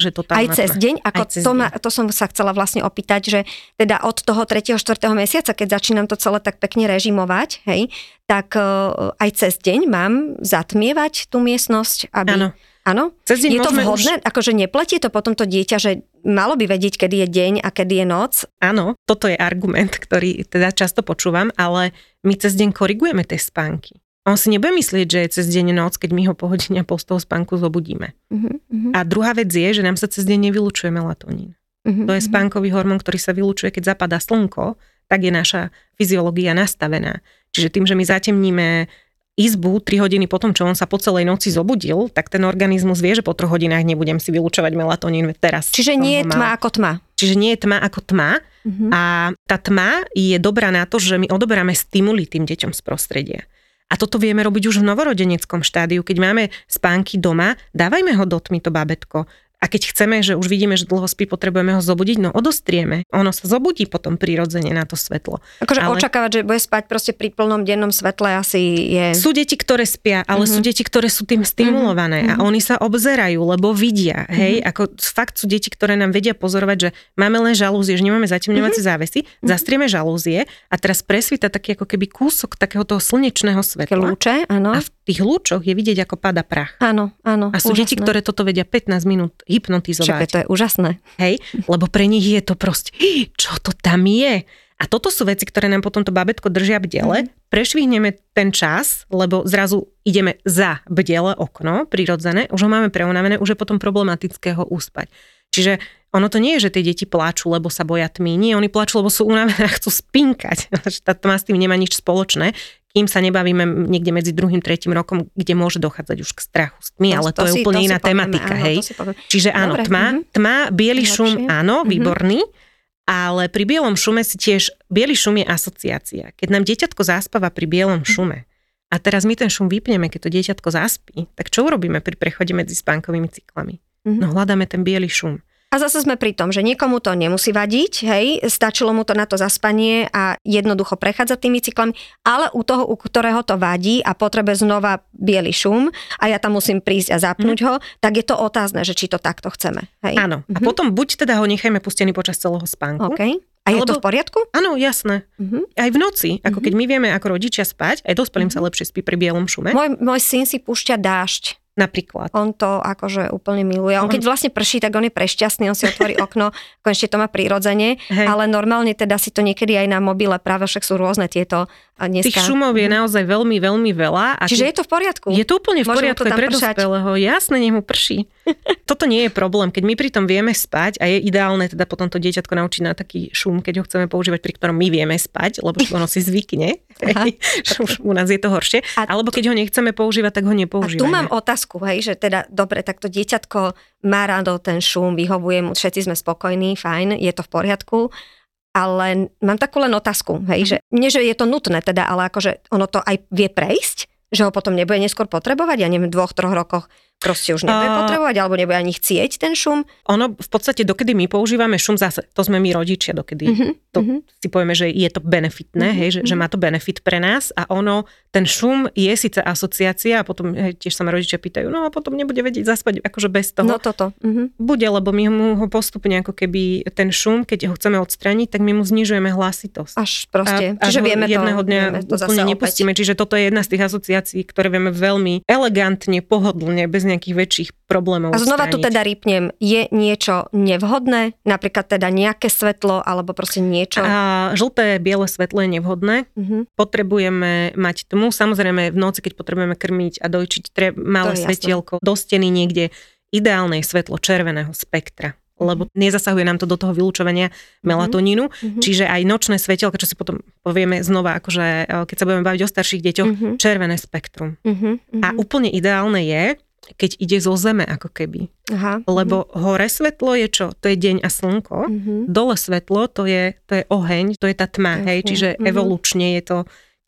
Že to aj cez tma. deň, ako cez to, deň. Ma, to som sa chcela vlastne opýtať, že teda od toho 3. 4. mesiaca, keď začínam to celé tak pekne režimovať, hej, tak uh, aj cez deň mám zatmievať tú miestnosť, aby... Áno. Áno? Cez deň je to vhodné? Už... Akože nepletie to potom to dieťa, že malo by vedieť, kedy je deň a kedy je noc? Áno, toto je argument, ktorý teda často počúvam, ale my cez deň korigujeme tie spánky. On si nebude myslieť, že je cez deň noc, keď my ho po hodine po toho spánku zobudíme. Uh-huh, A druhá vec je, že nám sa cez deň nevylučuje melatonín. Uh-huh, to je spánkový hormón, ktorý sa vylučuje, keď zapadá slnko, tak je naša fyziológia nastavená. Čiže tým, že my zatemníme izbu 3 hodiny potom, čo on sa po celej noci zobudil, tak ten organizmus vie, že po 3 hodinách nebudem si vylúčovať melatonín teraz. Čiže nie je tma ako tma. Čiže nie je tma ako tma uh-huh. a tá tma je dobrá na to, že my odoberáme stimuly tým deťom z prostredia. A toto vieme robiť už v novorodeneckom štádiu. Keď máme spánky doma, dávajme ho do tmy to babetko. A keď chceme, že už vidíme, že dlho spí, potrebujeme ho zobudiť, no odostrieme. Ono sa zobudí potom prirodzene na to svetlo. Akože ale... očakávať, že bude spať proste pri plnom dennom svetle asi je... Sú deti, ktoré spia, ale uh-huh. sú deti, ktoré sú tým stimulované uh-huh. a oni sa obzerajú, lebo vidia. Uh-huh. Hej, ako fakt sú deti, ktoré nám vedia pozorovať, že máme len žalúzie, že nemáme zatemňovacie uh-huh. závesy, uh-huh. zastrieme žalúzie a teraz presvíta taký ako keby kúsok takého toho slnečného svetla. Lúče, áno. A v tých lúčoch je vidieť, ako pada prach. Áno, áno. A sú úžasné. deti, ktoré toto vedia 15 minút hypnotizovať. Čakaj, to je úžasné. Hej, lebo pre nich je to proste, čo to tam je? A toto sú veci, ktoré nám potom to babetko držia bdele. Mm. Prešvihneme ten čas, lebo zrazu ideme za bdele okno, prirodzené, už ho máme preunavené, už je potom problematické ho uspať. Čiže ono to nie je, že tie deti pláču, lebo sa boja tmy. Nie, oni pláču, lebo sú unavené a chcú spinkať. Tá tma s tým nemá nič spoločné kým sa nebavíme niekde medzi druhým, tretím rokom, kde môže dochádzať už k strachu s tmy, ale to, to je si, úplne to iná tematika, áno, hej. Čiže áno, Dobre, tma, uh-huh. tma, biely šum, áno, uh-huh. výborný, ale pri bielom šume si tiež, biely šum je asociácia. Keď nám dieťatko zaspáva pri bielom šume, a teraz my ten šum vypneme, keď to dieťatko zaspí, tak čo urobíme pri prechode medzi spánkovými cyklami? Uh-huh. No hľadáme ten biely šum. A zase sme pri tom, že niekomu to nemusí vadiť, hej, stačilo mu to na to zaspanie a jednoducho prechádza tými cyklami, ale u toho, u ktorého to vadí a potrebuje znova biely šum a ja tam musím prísť a zapnúť mm. ho, tak je to otázne, že či to takto chceme. Hej? Áno. A mm-hmm. potom buď teda ho nechajme pustený počas celého spánku. Okay. A je to v poriadku? Áno, jasné. Uh-huh. Aj v noci, ako uh-huh. keď my vieme ako rodičia spať, aj dospelým uh-huh. sa lepšie spí pri bielom šume. Môj, môj syn si púšťa dážď Napríklad. On to akože úplne miluje. On keď vlastne prší, tak on je prešťastný, on si otvorí okno, konečne to má prirodzene, Hej. ale normálne teda si to niekedy aj na mobile, práve však sú rôzne tieto dneska. Tých šumov je mhm. naozaj veľmi, veľmi veľa. A Čiže je to v poriadku? Je to úplne v poriadku aj pre dospelého. Jasne, nech mu prší. Toto nie je problém. Keď my pri tom vieme spať a je ideálne teda potom to dieťatko naučiť na taký šum, keď ho chceme používať, pri ktorom my vieme spať, lebo ono si zvykne. u nás je to horšie. A Alebo keď ho nechceme používať, tak ho nepoužívame. A tu mám otázku, hej, že teda dobre, tak to dieťatko má rado ten šum, vyhovuje mu, všetci sme spokojní, fajn, je to v poriadku ale mám takú len otázku, hej, že nie, že je to nutné teda, ale akože ono to aj vie prejsť, že ho potom nebude neskôr potrebovať, ja neviem, v dvoch, troch rokoch proste už nebude potrebovať, alebo nebude ani chcieť ten šum? Ono v podstate, dokedy my používame šum, zase to sme my rodičia, dokedy uh-huh, to uh-huh. si povieme, že je to benefitné, uh-huh, hej, že, že má to benefit pre nás a ono, ten šum je síce asociácia a potom hej, tiež sa ma rodičia pýtajú, no a potom nebude vedieť zaspať akože bez toho. No toto. Uh-huh. Bude, lebo my mu ho postupne ako keby ten šum, keď ho chceme odstraniť, tak my mu znižujeme hlasitosť. Až proste, a, čiže vieme jedného dňa vieme to úplne nepustíme, opäť. čiže toto je jedna z tých asociácií, ktoré vieme veľmi elegantne, pohodlne, bez nejakých väčších problémov. A znova odstrániť. tu teda rýpnem, je niečo nevhodné, napríklad teda nejaké svetlo, alebo proste niečo? A žlté, biele svetlo je nevhodné. Mhm. Potrebujeme mať tmu. Samozrejme v noci, keď potrebujeme krmiť a dojčiť, treba malé je jasné. svetielko do steny niekde ideálne je svetlo červeného spektra lebo nezasahuje nám to do toho vylúčovania melatonínu, Mhm. čiže aj nočné svetielka, čo si potom povieme znova, akože e, keď sa budeme baviť o starších deťoch, Mhm. červené spektrum. Mhm. A Mhm. úplne ideálne je, keď ide zo zeme ako keby. Aha. Lebo hore svetlo je čo? To je deň a slnko. Mhm. Dole svetlo, to je, to je oheň, to je tá tma, hej, čiže Mhm. evolučne je to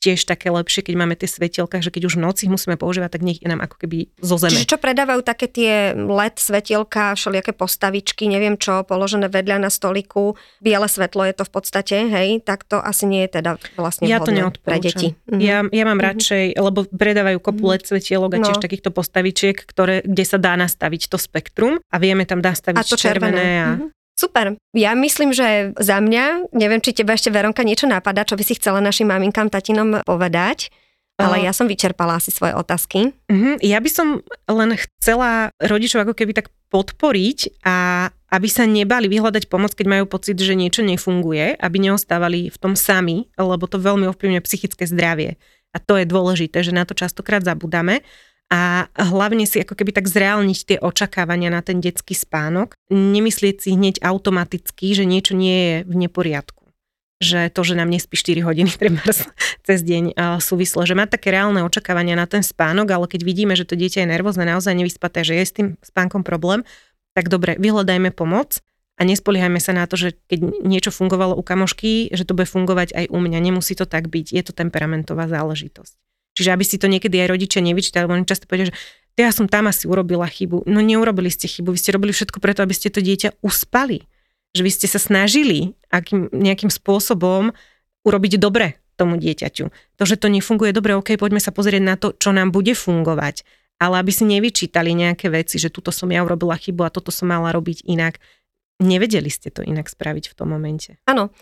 tiež také lepšie, keď máme tie svetielka, že keď už v noci ich musíme používať, tak nech je nám ako keby zo zeme. Čiže čo predávajú také tie LED svetielka, všelijaké postavičky, neviem čo, položené vedľa na stoliku, biele svetlo je to v podstate, hej, tak to asi nie je teda vlastne Ja to pre deti. Mhm. Ja, ja mám radšej, lebo predávajú kopu Mhm. LED svetielok a tiež No. takýchto postavičiek, ktoré, kde sa dá nastaviť to spektrum a vieme tam nastaviť A to červené. a Mhm. Super. Ja myslím, že za mňa, neviem, či teba ešte Veronka niečo napadá, čo by si chcela našim maminkám, tatinom povedať, ale ja som vyčerpala asi svoje otázky. Mhm, ja by som len chcela rodičov ako keby tak podporiť a aby sa nebali vyhľadať pomoc, keď majú pocit, že niečo nefunguje, aby neostávali v tom sami, lebo to veľmi ovplyvňuje psychické zdravie. A to je dôležité, že na to častokrát zabudáme. A hlavne si ako keby tak zreálniť tie očakávania na ten detský spánok. Nemyslieť si hneď automaticky, že niečo nie je v neporiadku že to, že nám nespí 4 hodiny treba cez deň súvislo, že má také reálne očakávania na ten spánok, ale keď vidíme, že to dieťa je nervózne, naozaj nevyspaté, že je s tým spánkom problém, tak dobre, vyhľadajme pomoc a nespoliehajme sa na to, že keď niečo fungovalo u kamošky, že to bude fungovať aj u mňa. Nemusí to tak byť, je to temperamentová záležitosť. Čiže aby si to niekedy aj rodičia nevyčítali, oni často povedia, že ja som tam asi urobila chybu. No neurobili ste chybu, vy ste robili všetko preto, aby ste to dieťa uspali. Že vy ste sa snažili akým, nejakým spôsobom urobiť dobre tomu dieťaťu. To, že to nefunguje dobre, ok, poďme sa pozrieť na to, čo nám bude fungovať. Ale aby si nevyčítali nejaké veci, že tuto som ja urobila chybu a toto som mala robiť inak. Nevedeli ste to inak spraviť v tom momente. Áno.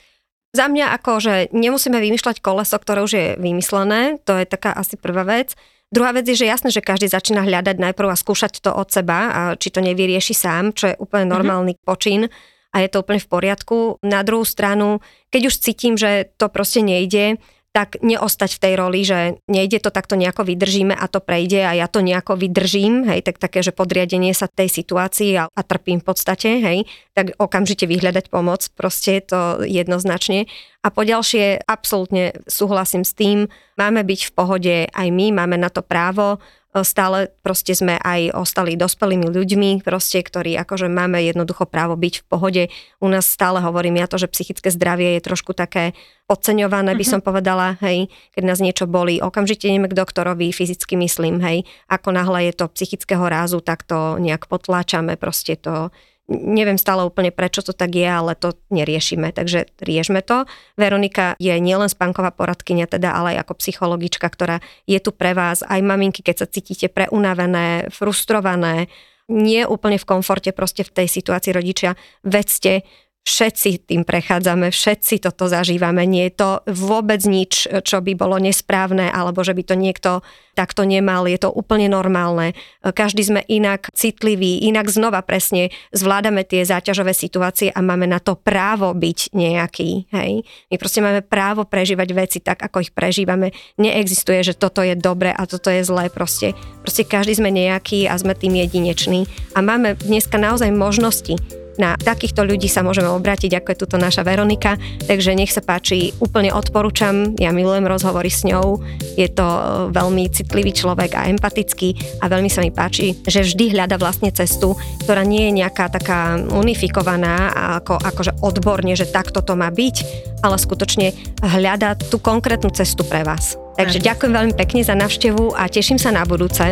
Za mňa ako, že nemusíme vymýšľať koleso, ktoré už je vymyslené, to je taká asi prvá vec. Druhá vec je, že jasné, že každý začína hľadať najprv a skúšať to od seba, a či to nevyrieši sám, čo je úplne normálny mm-hmm. počin a je to úplne v poriadku. Na druhú stranu, keď už cítim, že to proste nejde, tak neostať v tej roli, že nejde to, tak to nejako vydržíme a to prejde a ja to nejako vydržím, hej, tak také, že podriadenie sa tej situácii a, a trpím v podstate, hej, tak okamžite vyhľadať pomoc, proste je to jednoznačne. A poďalšie, absolútne súhlasím s tým, máme byť v pohode aj my, máme na to právo, stále proste sme aj ostali dospelými ľuďmi, proste, ktorí akože máme jednoducho právo byť v pohode. U nás stále hovorím ja to, že psychické zdravie je trošku také podceňované, by Mhm. som povedala, hej, keď nás niečo bolí, okamžite ideme k doktorovi, fyzicky myslím, hej, ako náhle je to psychického rázu, tak to nejak potláčame, proste to neviem stále úplne prečo to tak je, ale to neriešime, takže riešme to. Veronika je nielen spánková poradkynia, teda, ale aj ako psychologička, ktorá je tu pre vás, aj maminky, keď sa cítite preunavené, frustrované, nie úplne v komforte proste v tej situácii rodičia, vedzte, všetci tým prechádzame, všetci toto zažívame. Nie je to vôbec nič, čo by bolo nesprávne, alebo že by to niekto takto nemal. Je to úplne normálne. Každý sme inak citliví, inak znova presne zvládame tie záťažové situácie a máme na to právo byť nejaký. Hej? My proste máme právo prežívať veci tak, ako ich prežívame. Neexistuje, že toto je dobre a toto je zlé. Proste, proste každý sme nejaký a sme tým jedinečný. A máme dneska naozaj možnosti na takýchto ľudí sa môžeme obrátiť, ako je tuto naša Veronika, takže nech sa páči, úplne odporúčam, ja milujem rozhovory s ňou, je to e, veľmi citlivý človek a empatický. A veľmi sa mi páči, že vždy hľada vlastne cestu, ktorá nie je nejaká taká unifikovaná ako, akože odborne, že takto to má byť, ale skutočne hľada tú konkrétnu cestu pre vás. Takže ďakujem veľmi pekne za návštevu a teším sa na budúce.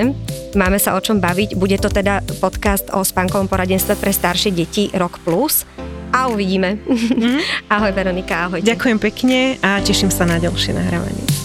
Máme sa o čom baviť. Bude to teda podcast o spánkovom poradenstve pre staršie deti Rok Plus. A uvidíme. Mm-hmm. ahoj Veronika, ahoj. Ďakujem pekne a teším sa na ďalšie nahrávanie.